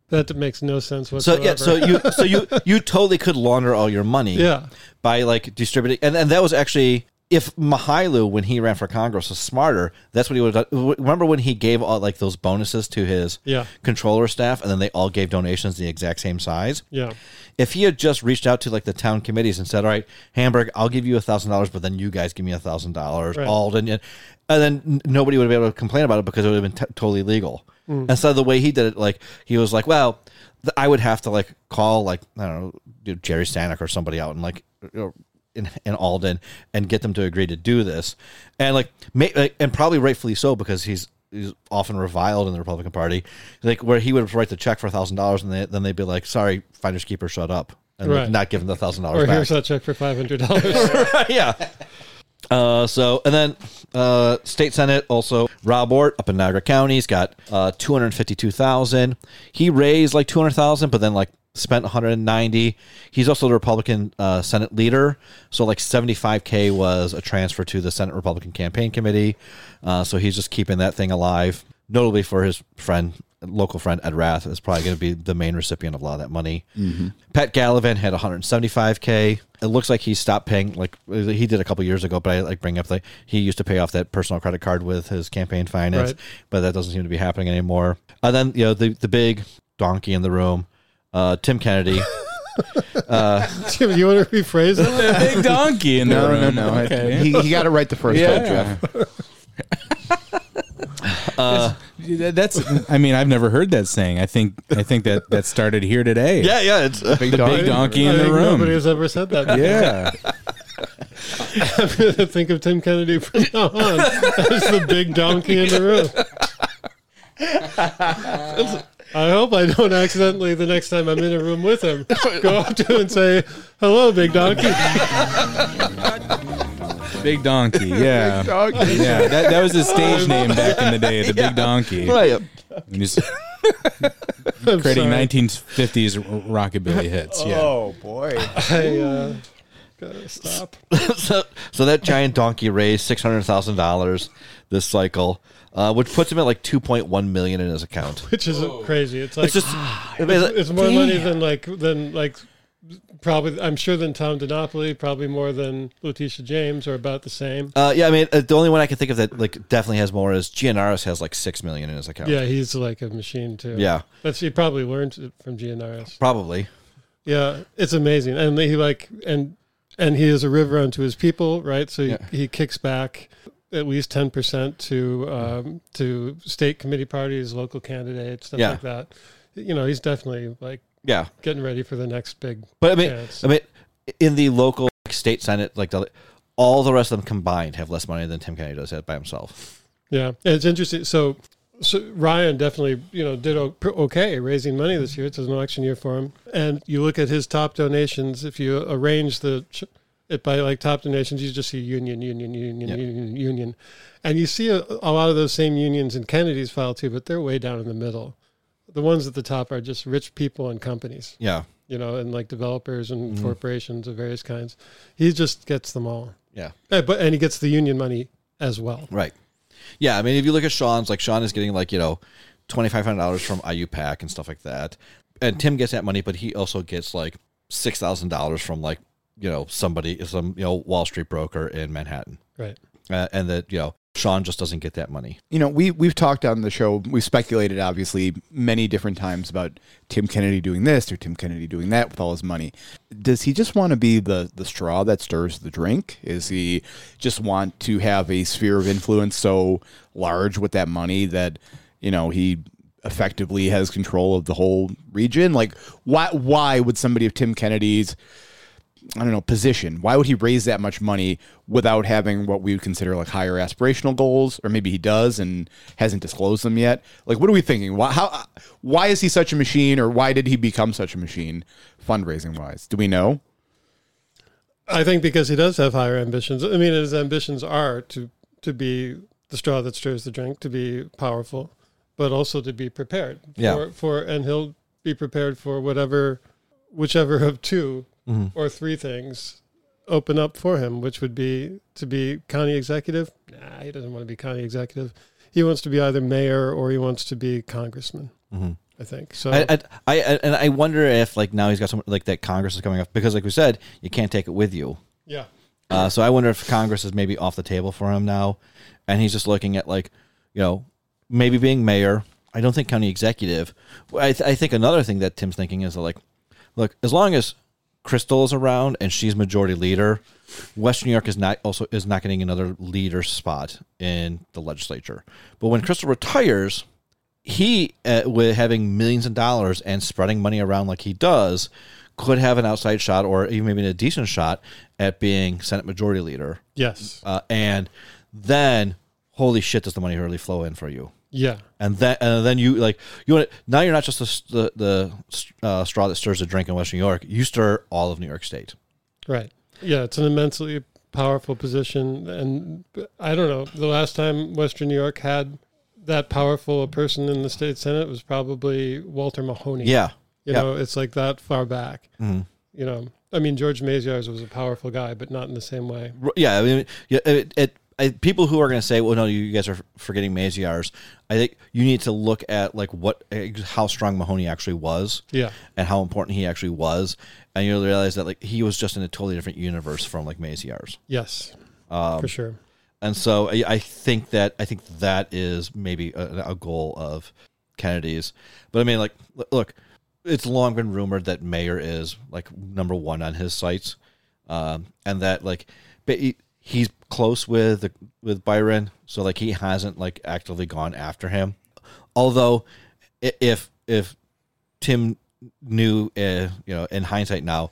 That makes no sense whatsoever. So yeah, so you so you you totally could launder all your money. Yeah. By like distributing, and and that was actually if Mychajliw when he ran for Congress was smarter, that's what he would have done. Remember when he gave all like those bonuses to his Yeah. controller staff, and then they all gave donations the exact same size. yeah. If he had just reached out to like the town committees and said, "All right, Hamburg, I'll give you a thousand dollars, but then you guys give me a thousand dollars. Alden," and then nobody would have been able to complain about it because it would have been t- totally legal. Mm. Instead of the way he did it, like he was like, "Well, th- I would have to like call like I don't know know, Jerry Stanek or somebody out and like." You know, in, in Alden and get them to agree to do this, and like, may, like, and probably rightfully so because he's he's often reviled in the Republican Party, like where he would write the check for a thousand dollars and they, then they'd be like, "Sorry, finders keeper, shut up," and like, Right. not give him the thousand Or dollars back. here's that check for five hundred dollars. yeah. Uh, so and then uh, state senate also Rob Ortt up in Niagara County. He's got uh, two hundred fifty two thousand. He raised like two hundred thousand, but then like spent one hundred and ninety. He's also the Republican uh, Senate leader, so like seventy five k was a transfer to the Senate Republican Campaign Committee. Uh, so he's just keeping that thing alive, notably for his friend local friend Ed Rath is probably going to be the main recipient of a lot of that money. Pat Gallivan had 175k. It looks like he stopped paying. Like he did a couple years ago, but I like bring up like he used to pay off that personal credit card with his campaign finance, Right. but that doesn't seem to be happening anymore. And then you know the the big donkey in the room, uh, Tim Kennedy. Jim, you want to rephrase it? The big donkey in the room? No, no, room. no. Okay. He, he got it right the first time, Geoff. Yeah, That's. I mean, I've never heard that saying. I think. I think that that started here today. yeah, yeah, it's uh, Big The dog. big donkey I in the think room. Nobody has ever said that. before. Yeah. I'm going to think of Tim Kennedy from now on as the big donkey in the room. I hope I don't accidentally, the next time I'm in a room with him, go up to him and say, hello, big donkey. Big donkey. Yeah. Dog. Yeah. That, that was his stage name back in the day. The big donkey. right. And he's I'm creating sorry. 1950s rockabilly hits. Yeah. Oh boy. I uh, gotta stop. so, so that giant donkey raised six hundred thousand dollars this cycle, uh, which puts him at like two point one million in his account. Which is crazy. It's like It's just it's more money than like than like probably I'm sure than Tom DiNapoli, probably more than Letitia James, or about the same. Uh, yeah, I mean, uh, the only one I can think of that like definitely has more is Gianaris has like six million in his account. Yeah, he's like a machine too. yeah, That's he probably learned it from Gianaris. probably. Yeah, it's amazing, and he like and and he is a river unto his people, right? So he, Yeah. he kicks back at least ten percent to um, to state committee parties, local candidates, stuff Yeah. like that. You know, he's definitely like Yeah, getting ready for the next big but I mean, chance. I mean, in the local like, state senate, like the, all the rest of them combined have less money than Tim Kennedy does by himself. Yeah, it's interesting. So, so Ryan definitely, you know, did okay raising money this year. It's an election year for him. And you look at his top donations. If you arrange the it by like top donations, you just see union, union, union, Yeah. union, union, and you see a, a lot of those same unions in Kennedy's file too. But they're way down in the middle. The ones at the top are just rich people and companies, Yeah, you know, and like developers and Mhm. corporations of various kinds. He just gets them all. yeah, Uh, But and he gets the union money as well. right. Yeah, I mean, if you look at Sean's, like Sean is getting like you know twenty five hundred dollars from IUPAC and stuff like that, and Tim gets that money, but he also gets like six thousand dollars from like you know somebody, some you know Wall Street broker in Manhattan, Right. uh, and that you know Sean just doesn't get that money. You know, we we've talked on the show. we've speculated obviously many different times about Tim Kennedy doing this or Tim Kennedy doing that with all his money. Does he just want to be the the straw that stirs the drink? Is he just want to have a sphere of influence so large with that money that you know he effectively has control of the whole region? Like, why why would somebody of Tim Kennedy's I don't know, position. Why would he raise that much money without having what we would consider like higher aspirational goals, or maybe he does and hasn't disclosed them yet? Like, what are we thinking? Why, how, why is he such a machine, or why did he become such a machine, fundraising wise? Do we know? I think because he does have higher ambitions. I mean, his ambitions are to to be the straw that stirs the drink, to be powerful, but also to be prepared. Yeah. For, for and he'll be prepared for whatever, whichever of 2 or three things open up for him, which would be to be county executive. Nah, he doesn't want to be county executive. He wants to be either mayor or he wants to be congressman. Mm-hmm. I think so. I, I, I, and I wonder if like now he's got some like that Congress is coming up because like we said, you can't take it with you. yeah. Uh, so I wonder if Congress is maybe off the table for him now, and he's just looking at like, you know, maybe being mayor. I don't think county executive. I, th- I think another thing that Tim's thinking is like, look, as long as Crystal is around and she's majority leader, Western New York is not also is not getting another leader spot in the legislature. But when Crystal retires, he uh, with having millions of dollars and spreading money around like he does could have an outside shot or even maybe a decent shot at being senate majority leader Yes. uh, and then holy shit does the money really flow in for you Yeah. and then and then you like you want now you're not just the the, the uh, straw that stirs the drink in Western new york you stir all of new york state Right. Yeah, it's an immensely powerful position, and I don't know. The last time Western New York had that powerful a person in the state senate was probably Walter Mahoney. yeah you know, it's like that far back. Mhm. You know, I mean, George Maziarz was a powerful guy, but not in the same way. Yeah i mean yeah, it, it I, people who are going to say, "Well, no, you guys are forgetting Maziarz," I think you need to look at like what how strong Mahoney actually was, Yeah. and how important he actually was, and you'll realize that like he was just in a totally different universe from like Maziarz. Yes. Um, for sure. And so I, I think that I think that is maybe a, a goal of Kennedy's. But I mean, like, look, it's long been rumored that Mayer is like number one on his sights, um, and that like, but he, he's close with with Byron, so like he hasn't like actively gone after him. Although, if if Tim knew, uh, you know, in hindsight now,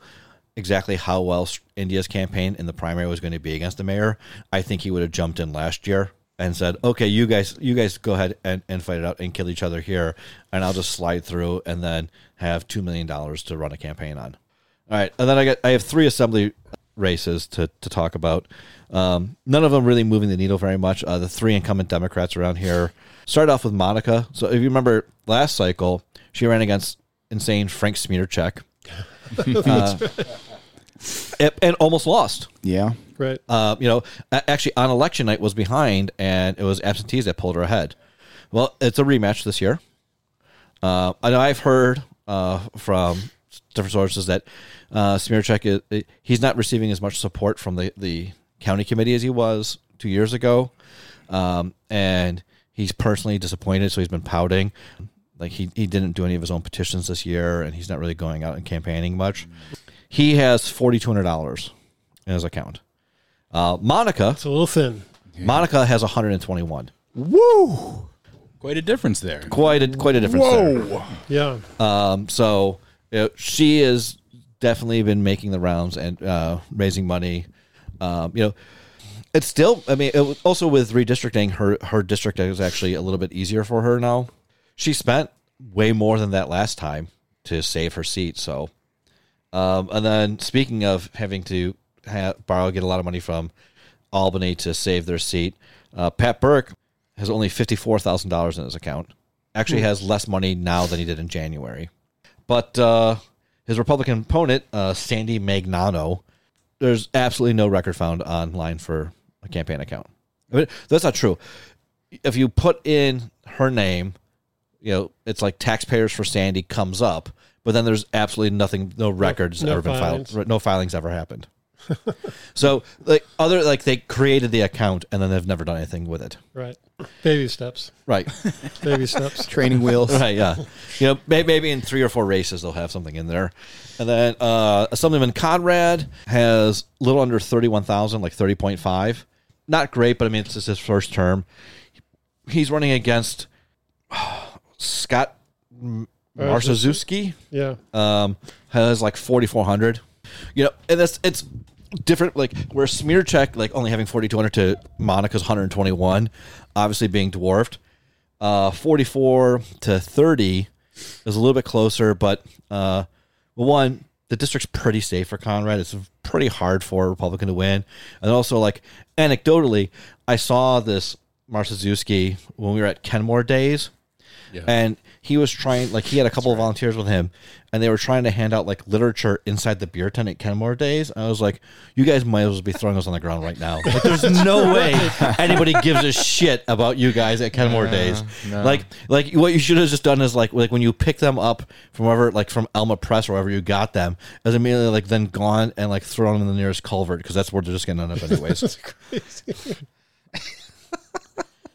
exactly how well India's campaign in the primary was going to be against the mayor, I think he would have jumped in last year and said, "Okay, you guys, you guys go ahead and, and fight it out and kill each other here, and I'll just slide through and then have two million dollars to run a campaign on." All right, and then I got I have three assembly races to to talk about. Um, none of them really moving the needle very much. Uh, the three incumbent Democrats around here started off with Monica. So if you remember last cycle, she ran against insane Frank Smierciak. uh, and, and almost lost. Yeah. Right. Uh, you know, actually on election night was behind, and it was absentees that pulled her ahead. Well, it's a rematch this year. Uh, I know I've heard uh, from different sources that uh, Smierciak is he's not receiving as much support from the, the county committee as he was two years ago, um, and he's personally disappointed. So he's been pouting, like he he didn't do any of his own petitions this year, and he's not really going out and campaigning much. He has forty two hundred dollars in his account. Uh, Monica, It's a little thin. Monica has one hundred and twenty one. Woo! Quite a difference there. Quite a quite a difference there. Whoa! Yeah. Um, so you know, she has definitely been making the rounds and uh, raising money. Um, you know, it's still. I mean, it, also with redistricting, her her district is actually a little bit easier for her now. She spent way more than that last time to save her seat. So, um, and then speaking of having to ha- borrow, get a lot of money from Albany to save their seat, uh, Pat Burke has only fifty four thousand dollars in his account. Actually, has less money now than he did in January. But uh, his Republican opponent, uh, Sandy Magnano, there's absolutely no record found online for a campaign account. I mean, that's not true. If you put in her name, you know, it's like taxpayers for Sandy comes up, but then there's absolutely nothing, no records no ever been filings. filed, no filings ever happened. so, like other, like they created the account and then they've never done anything with it. Right. Baby steps. Right. Baby steps. Training wheels. right, yeah. You know, may- maybe in three or four races they'll have something in there. And then uh, Assemblyman Conrad has a little under 31,000, like 30.5. Not great, but I mean, it's just his first term. He's running against Scott M- Yeah. um, has like 4,400. You know, and that's it's different. Like where smear check, like only having 4,200 to Monica's 121, obviously being dwarfed. Uh, 44 to 30 is a little bit closer, but uh, one, the district's pretty safe for Conrad. It's pretty hard for a Republican to win. And also, like anecdotally, I saw this Marzaszewski when we were at Kenmore Days and he was trying like he had a couple of volunteers with him and they were trying to hand out like literature inside the beer tent at kenmore days i was like you guys might as well be throwing us on the ground right now. Like there's no way anybody gives a shit about you guys at kenmore days. like like what you should have just done is like like when you pick them up from wherever like from elma press or wherever you got them is immediately like then gone and like thrown in the nearest culvert because that's where they're just gonna end up anyways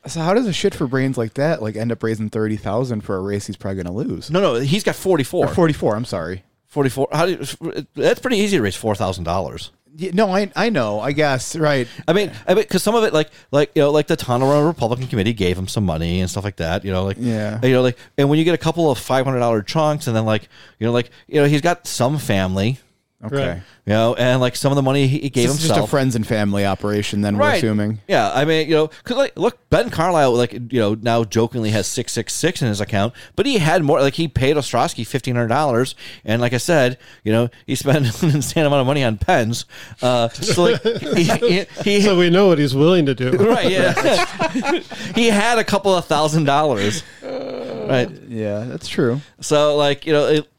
So how does a shit for brains like that like end up raising thirty thousand for a race he's probably gonna lose? no no he's got forty four. Forty four. I'm sorry. 44 how do you, that's pretty easy to raise $4000 Yeah, no, I I know. I guess right. I mean, I mean, because some of it, like, like you know, like the Tonawanda Republican Committee gave him some money and stuff like that. You know, like, Yeah. you know, like, and when you get a couple of five hundred dollar chunks, and then like, you know, like, you know, he's got some family, Okay. Right. you know, and like some of the money he, he gave This is just a friends and family operation. Then we're assuming. Yeah, I mean, you know, because like, look, Ben Carlisle, like, you know, now jokingly has six six six in his account, but he had more. Like, he paid Ostrowski fifteen hundred dollars, and like I said, you know, he spent an insane amount of money on pens. Uh, so like, he, he, he, So we know what he's willing to do. right yeah he had a couple of thousand dollars right Yeah, that's true. so like you know it,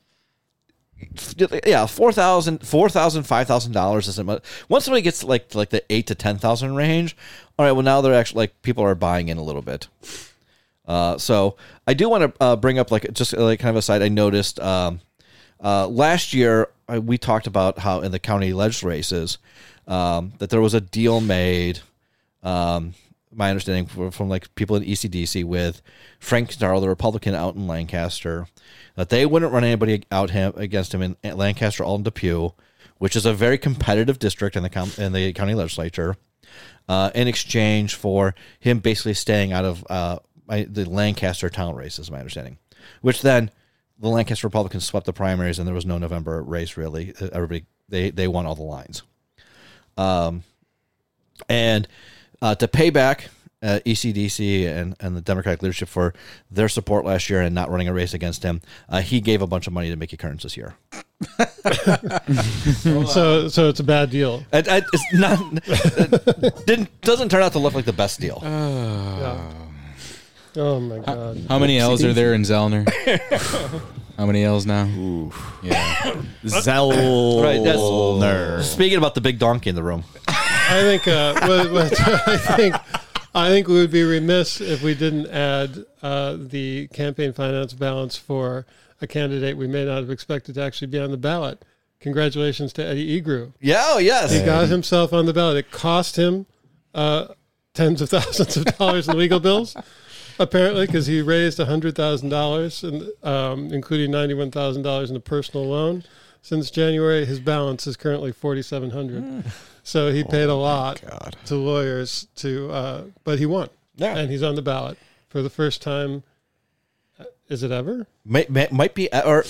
yeah, four thousand, four thousand, five thousand dollars isn't much. Once somebody gets like like the eight to ten thousand range, all right. Well, now they're actually like people are buying in a little bit. Uh, so I do want to uh, bring up like just like kind of a side. I noticed um, uh, last year uh, we talked about how in the county ledge races um, that there was a deal made. Um, my understanding from, like people in ECDC with Frank Darrell, the Republican out in Lancaster, that they wouldn't run anybody out him against him in Lancaster, all in Depew, which is a very competitive district in the com- in the county legislature. Uh, in exchange for him basically staying out of uh, my, the Lancaster town race, is my understanding. Which then the Lancaster Republicans swept the primaries, and there was no November race really. Uh, Everybody they they won all the lines. Um, and uh, to pay back uh, ECDC and, and the Democratic leadership for their support last year and not running a race against him, uh, he gave a bunch of money to Mickey Kearns this year. So so it's a bad deal. It, it- it's not it didn't doesn't turn out to look like the best deal. Yeah. Oh my god. How many L's are there in Zellner? How many L's now? Yeah. Zellner. Speaking about the big donkey in the room, I think uh, what, what, I think I think we would be remiss if we didn't add uh, the campaign finance balance for a candidate we may not have expected to actually be on the ballot. Congratulations to Eddie Egriu. yeah, oh, yes, He got himself on the ballot. It cost him uh, tens of thousands of dollars in legal bills, apparently, because he raised hundred thousand dollars, um, including ninety-one thousand dollars in a personal loan. Since January, his balance is currently forty-seven hundred. So he paid a lot God. to lawyers to, uh, but he won, Yeah. and he's on the ballot for the first time. Uh, Is it ever? May, may, might be or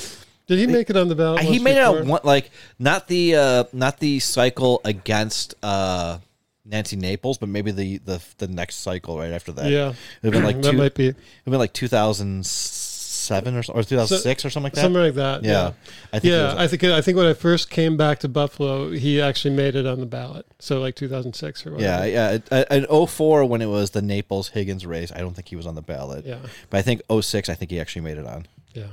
Did he make it on the ballot? he made before? it one like not the uh not the cycle against uh Nancy Naples, but maybe the the the next cycle right after that. Yeah, it'd been like that two, might be it'd been like two thousand seven or so- or two thousand six or something like that. something like that. yeah. I think Yeah, was- I think I think when I first came back to Buffalo, he actually made it on the ballot. So like 2006 or Yeah, whatever. yeah. It- uh, In 04, when it was the Naples Higgins race, I don't think he was on the ballot. Yeah. But I think 06, I think he actually made it on. yeah.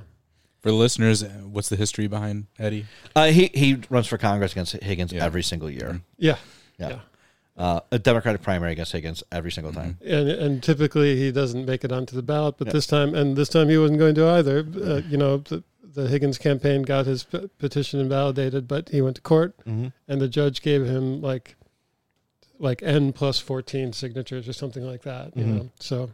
For the listeners, uh, what's the history behind Eddie? Uh, he he runs for Congress against Higgins Yeah. every single year. Yeah. Yeah. Yeah. Uh, a Democratic primary against Higgins every single time. And and typically he doesn't make it onto the ballot, but Yeah. this time and this time he wasn't going to either. Uh, you know, the, the Higgins campaign got his p- petition invalidated, but he went to court, Mm-hmm. and the judge gave him like like n plus 14 signatures or something like that. You Mhm. know, so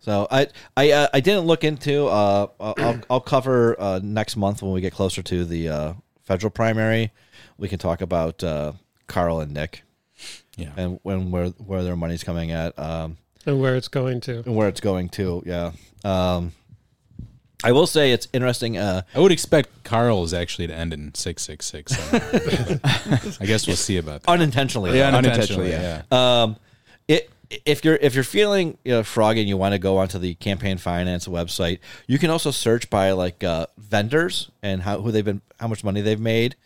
So I I uh, I didn't look into. Uh, I'll I'll cover uh, next month when we get closer to the uh, federal primary. We can talk about uh, Carl and Nick Yeah. and when where where their money's coming at. Um, and where it's going to. and where it's going to. Yeah. Um, I will say it's interesting. Uh, I would expect Carl's actually to end in 666. I guess we'll see about that. unintentionally. Yeah, though. unintentionally. yeah. Yeah. Um, it, if you're if you're feeling you know, froggy and you want to go onto the campaign finance website, you can also search by like uh, vendors and how who they've been, how much money they've made.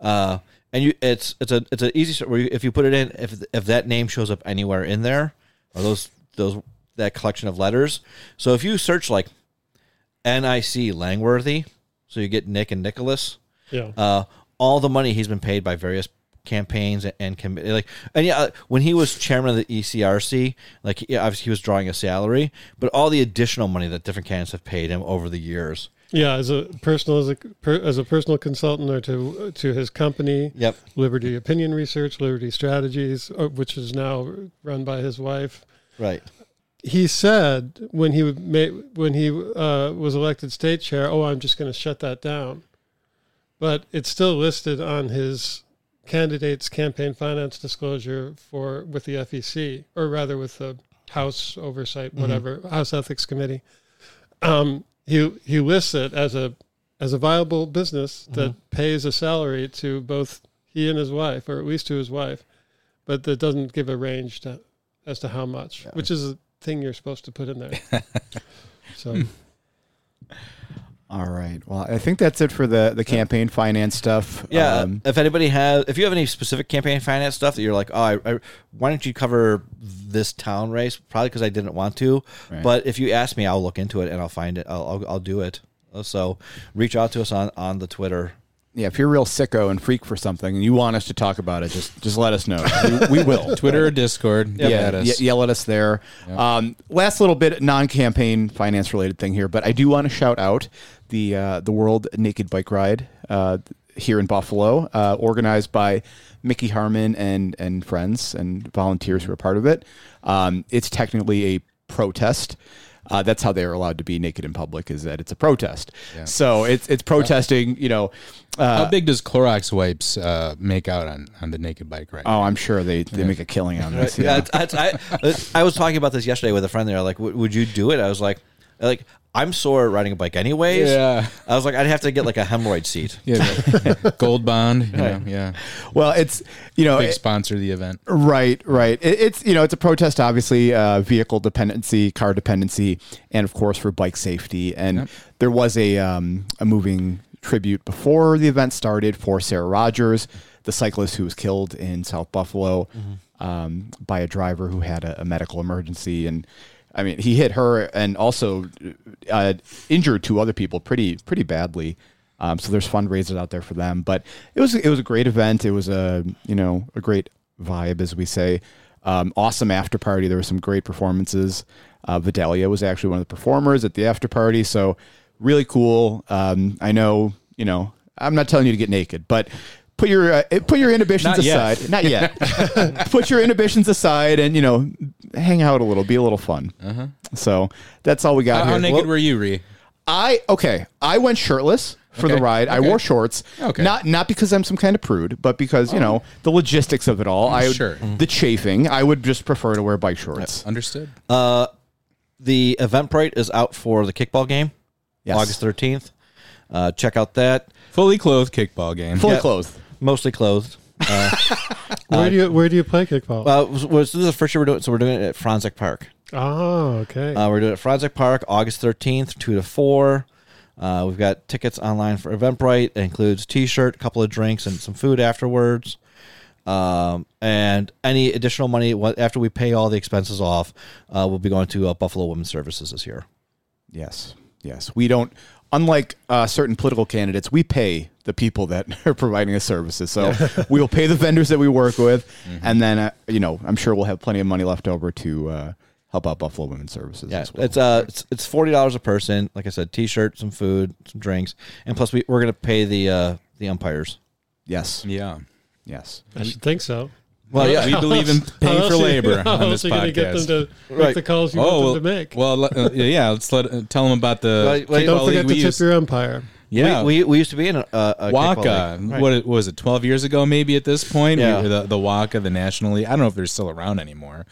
Uh, and you, it's it's a it's an easy search where you, if you put it in, if if that name shows up anywhere in there, or those those that collection of letters. So if you search like NIC Langworthy, so you get Nick and Nicholas Yeah. uh, all the money he's been paid by various campaigns and, and like and yeah when he was chairman of the ECRC like yeah, obviously he was drawing a salary but all the additional money that different candidates have paid him over the years Yeah, as a personal as a per, as a personal consultant or to to his company, yep. Liberty Opinion Research, Liberty Strategies, uh, which is now run by his wife. right. He said when he would ma- when he uh, was elected state chair, "Oh, I'm just going to shut that down," but it's still listed on his candidate's campaign finance disclosure for with the FEC, or rather with the House Oversight, whatever House Ethics Committee. Um, he he lists it as a as a viable business mm-hmm. that pays a salary to both he and his wife, or at least to his wife, but that doesn't give a range to, as to how much, which is a thing you're supposed to put in there. so All right. Well, I think that's it for the the campaign finance stuff. yeah Um, if anybody has if you have any specific campaign finance stuff that you're like oh I, I why don't you cover this town race probably because I didn't want to Right. but if you ask me I'll look into it and I'll find it I'll I'll, I'll do it so reach out to us on on the Twitter yeah, if you're real sicko and freak for something and you want us to talk about it, just just let us know. We, we will. Twitter or Discord. Get yeah, at us. yell at us there. Um, last little bit non-campaign finance related thing here, but I do want to shout out the uh, the World Naked Bike Ride uh, here in Buffalo, uh, organized by Mickey Harmon and and friends and volunteers who are part of it. Um, it's technically a protest. Uh, that's how they're allowed to be naked in public. Is that it's a protest. So it's it's protesting. You know, uh, How big does Clorox wipes uh, make out on, on the naked bike ride? oh, I'm sure they, they make a killing on this. Yeah, Yeah. it's- it's- I, I was talking about this yesterday with a friend. There, like, "W- would you do it? I was like, like I'm sore riding a bike anyways. Yeah. I was like, I'd have to get like a hemorrhoid seat. Yeah, Gold Bond. You know, yeah, Well, it's you know big it- sponsor of the event. Right, right. It, it's you know it's a protest, obviously, uh, vehicle dependency, car dependency, and of course for bike safety. And there was a um, a moving tribute before the event started for Sarah Rogers, the cyclist who was killed in South Buffalo um, by a driver who had a, a medical emergency. And I mean, he hit her and also uh, injured two other people pretty pretty badly. Um, so there's fundraisers out there for them. But it was it was a great event. It was a you know a great vibe, as we say. Um, awesome after party. There were some great performances. Uh, Vidalia was actually one of the performers at the after party. So really cool. Um, I know you know I'm not telling you to get naked, but put your uh, put your inhibitions Not yet. aside. Not yet. put your inhibitions aside, and you know hang out a little, be a little fun. So that's all we got How, how naked Well, were you, Ree? I okay. I went shirtless for the Okay. ride. I Okay. wore shorts. Okay. Not not because I'm some kind of prude, but because you know the logistics of it all. I would, Sure. the chafing. I would just prefer to wear bike shorts. Understood. The Eventbrite is out for the kickball game, Yes. August 13th. Uh, check out that. Fully clothed kickball game. Fully Yeah. clothed. Mostly clothed. Where do you where do you play kickball? Uh, was, was, this is the first year we're doing it, so we're doing it at Franczyk Park. oh, okay. Uh, we're doing it at Franczyk Park, August 13th, 2 to 4. Uh, we've got tickets online for Eventbrite. It includes t-shirt, a couple of drinks, and some food afterwards. Um, and any additional money what- after we pay all the expenses off, uh, will be going to uh, Buffalo Women's Services this year. Yes. Yes. We don't. Unlike uh, certain political candidates, we pay the people that are providing us services. So we will pay the vendors that we work with, and then uh, you know I'm sure we'll have plenty of money left over to uh, help out Buffalo Women's Services. Yeah, as well. it's uh, it's, it's forty dollars a person. Like I said, t-shirt, some food, some drinks, and plus we we're gonna pay the uh the umpires. yes. Yeah. Yes. I should think so. Well, yeah, We believe in How paying for are you- labor how on else this are you gonna get them to make Right. the calls you Oh, want well, them to make? well, uh, yeah. Let's let uh, tell them about the Wait, wait, Don't forget league to we tip used. your umpire. Yeah, we, we we used to be in a, a, a Waka. Right. What was it? Twelve years ago, maybe at this point. Yeah. We- the the Waka, the National League. I don't know if they're still around anymore,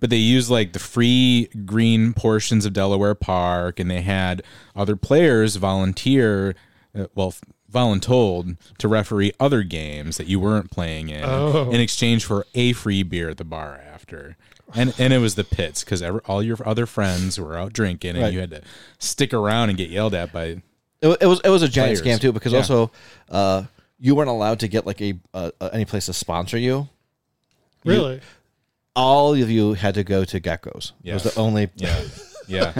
but they used like the free green portions of Delaware Park, and they had other players volunteer. Uh, well. Voluntold to referee other games that you weren't playing in Oh. in exchange for a free beer at the bar after, and and it was the pits because all your other friends were out drinking and Right. you had to stick around and get yelled at by It, it was it was a giant Players. scam too because Yeah. also uh, you weren't allowed to get like a uh, uh, any place to sponsor you. Really? All of you had to go to Geckos. It was the only yeah yeah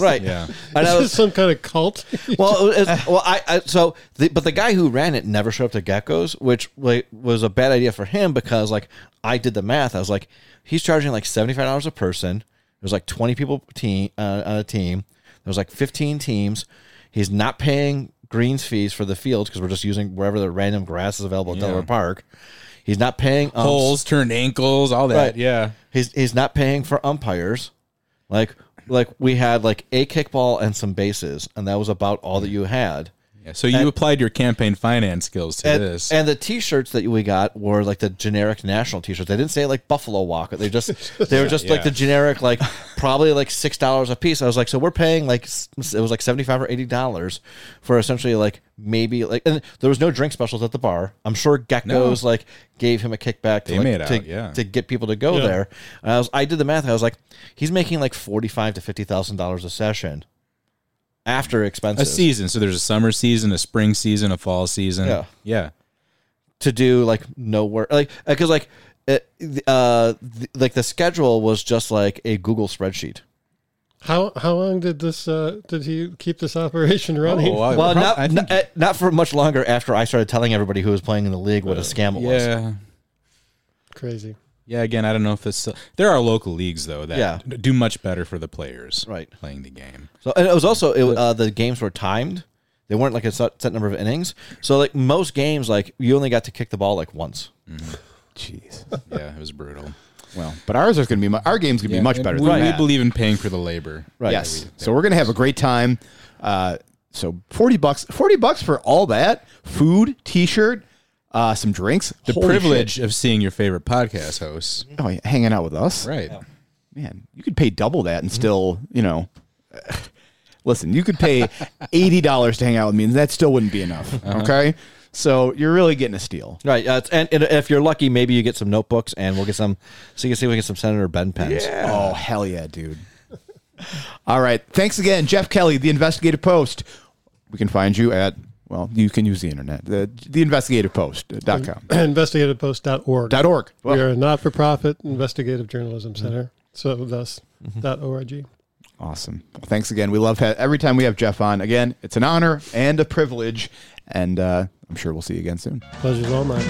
right. yeah. And I Is this was, some kind of cult? well, was, well, I, I so the, but the guy who ran it never showed up to Geckos, which like, was a bad idea for him because like I did the math. I was like, he's charging like seventy five dollars a person. There's like twenty people team uh, on a team. There's like fifteen teams. He's not paying greens fees for the fields because we're just using wherever the random grass is available at Yeah. Delaware Park. He's not paying umps. holes, turned ankles, all that. Right. Yeah. He's he's not paying for umpires. Like like we had like a kickball and some bases, and that was about all that you had. Yeah. So you And- applied your campaign finance skills to And, this. and the T-shirts that we got were like the generic national T-shirts. They didn't say like Buffalo Walker. They just they were just like the generic like probably like six dollars a piece. I was like, so we're paying like it was like seventy five or eighty dollars for essentially like maybe like and there was no drink specials at the bar. I'm sure Geckos like gave him a kickback to like, to, out, yeah. to get people to go Yeah. there. And I was I did the math. I was like, he's making like forty five to fifty thousand dollars a session after expenses. a season. So there's a summer season, a spring season, a fall season. Yeah. Yeah. to do like no work like because like it, uh th- like the schedule was just like a google spreadsheet How how long did this uh, did he keep this operation running? Oh, I- Well, not, I think- not, uh, not for much longer after I started telling everybody who was playing in the league what a scam it was. yeah. Crazy. Yeah, again, I don't know if it's still, there are local leagues though that Yeah. do much better for the players Right. playing the game. So and it was also it, uh, the games were timed. They weren't like a set, set number of innings. So like most games, like you only got to kick the ball like once. Jeez. Yeah, it was brutal. Well, but ours is going to be mu- our game's going to be much better We, than we that. believe in paying for the labor. Right. Yes. So we're gonna have a great time. Uh, so forty bucks, forty bucks for all that food, T-shirt, uh, some drinks. The Holy privilege shit. of seeing your favorite podcast hosts. oh, yeah, hanging out with us. Right. Man, you could pay double that and still, you know. Listen, you could pay eighty dollars to hang out with me, and that still wouldn't be enough. Okay. So you're really getting a steal. Right. Uh, and, and if you're lucky, maybe you get some notebooks, and we'll get some. So you can see we get some Senator Ben pens. Oh hell yeah, dude! All right, thanks again, Geoff Kelly, the Investigative Post. We can find you at well, you can use the internet, the theinvestigativepost.com. Investigativepost.org. Dot org. we are a not-for-profit investigative journalism center. So thus, dot .org. Awesome. Well, thanks again. We love ha- every time we have Geoff on. Again, it's an honor and a privilege, and uh, I'm sure we'll see you again soon. Pleasure's all mine.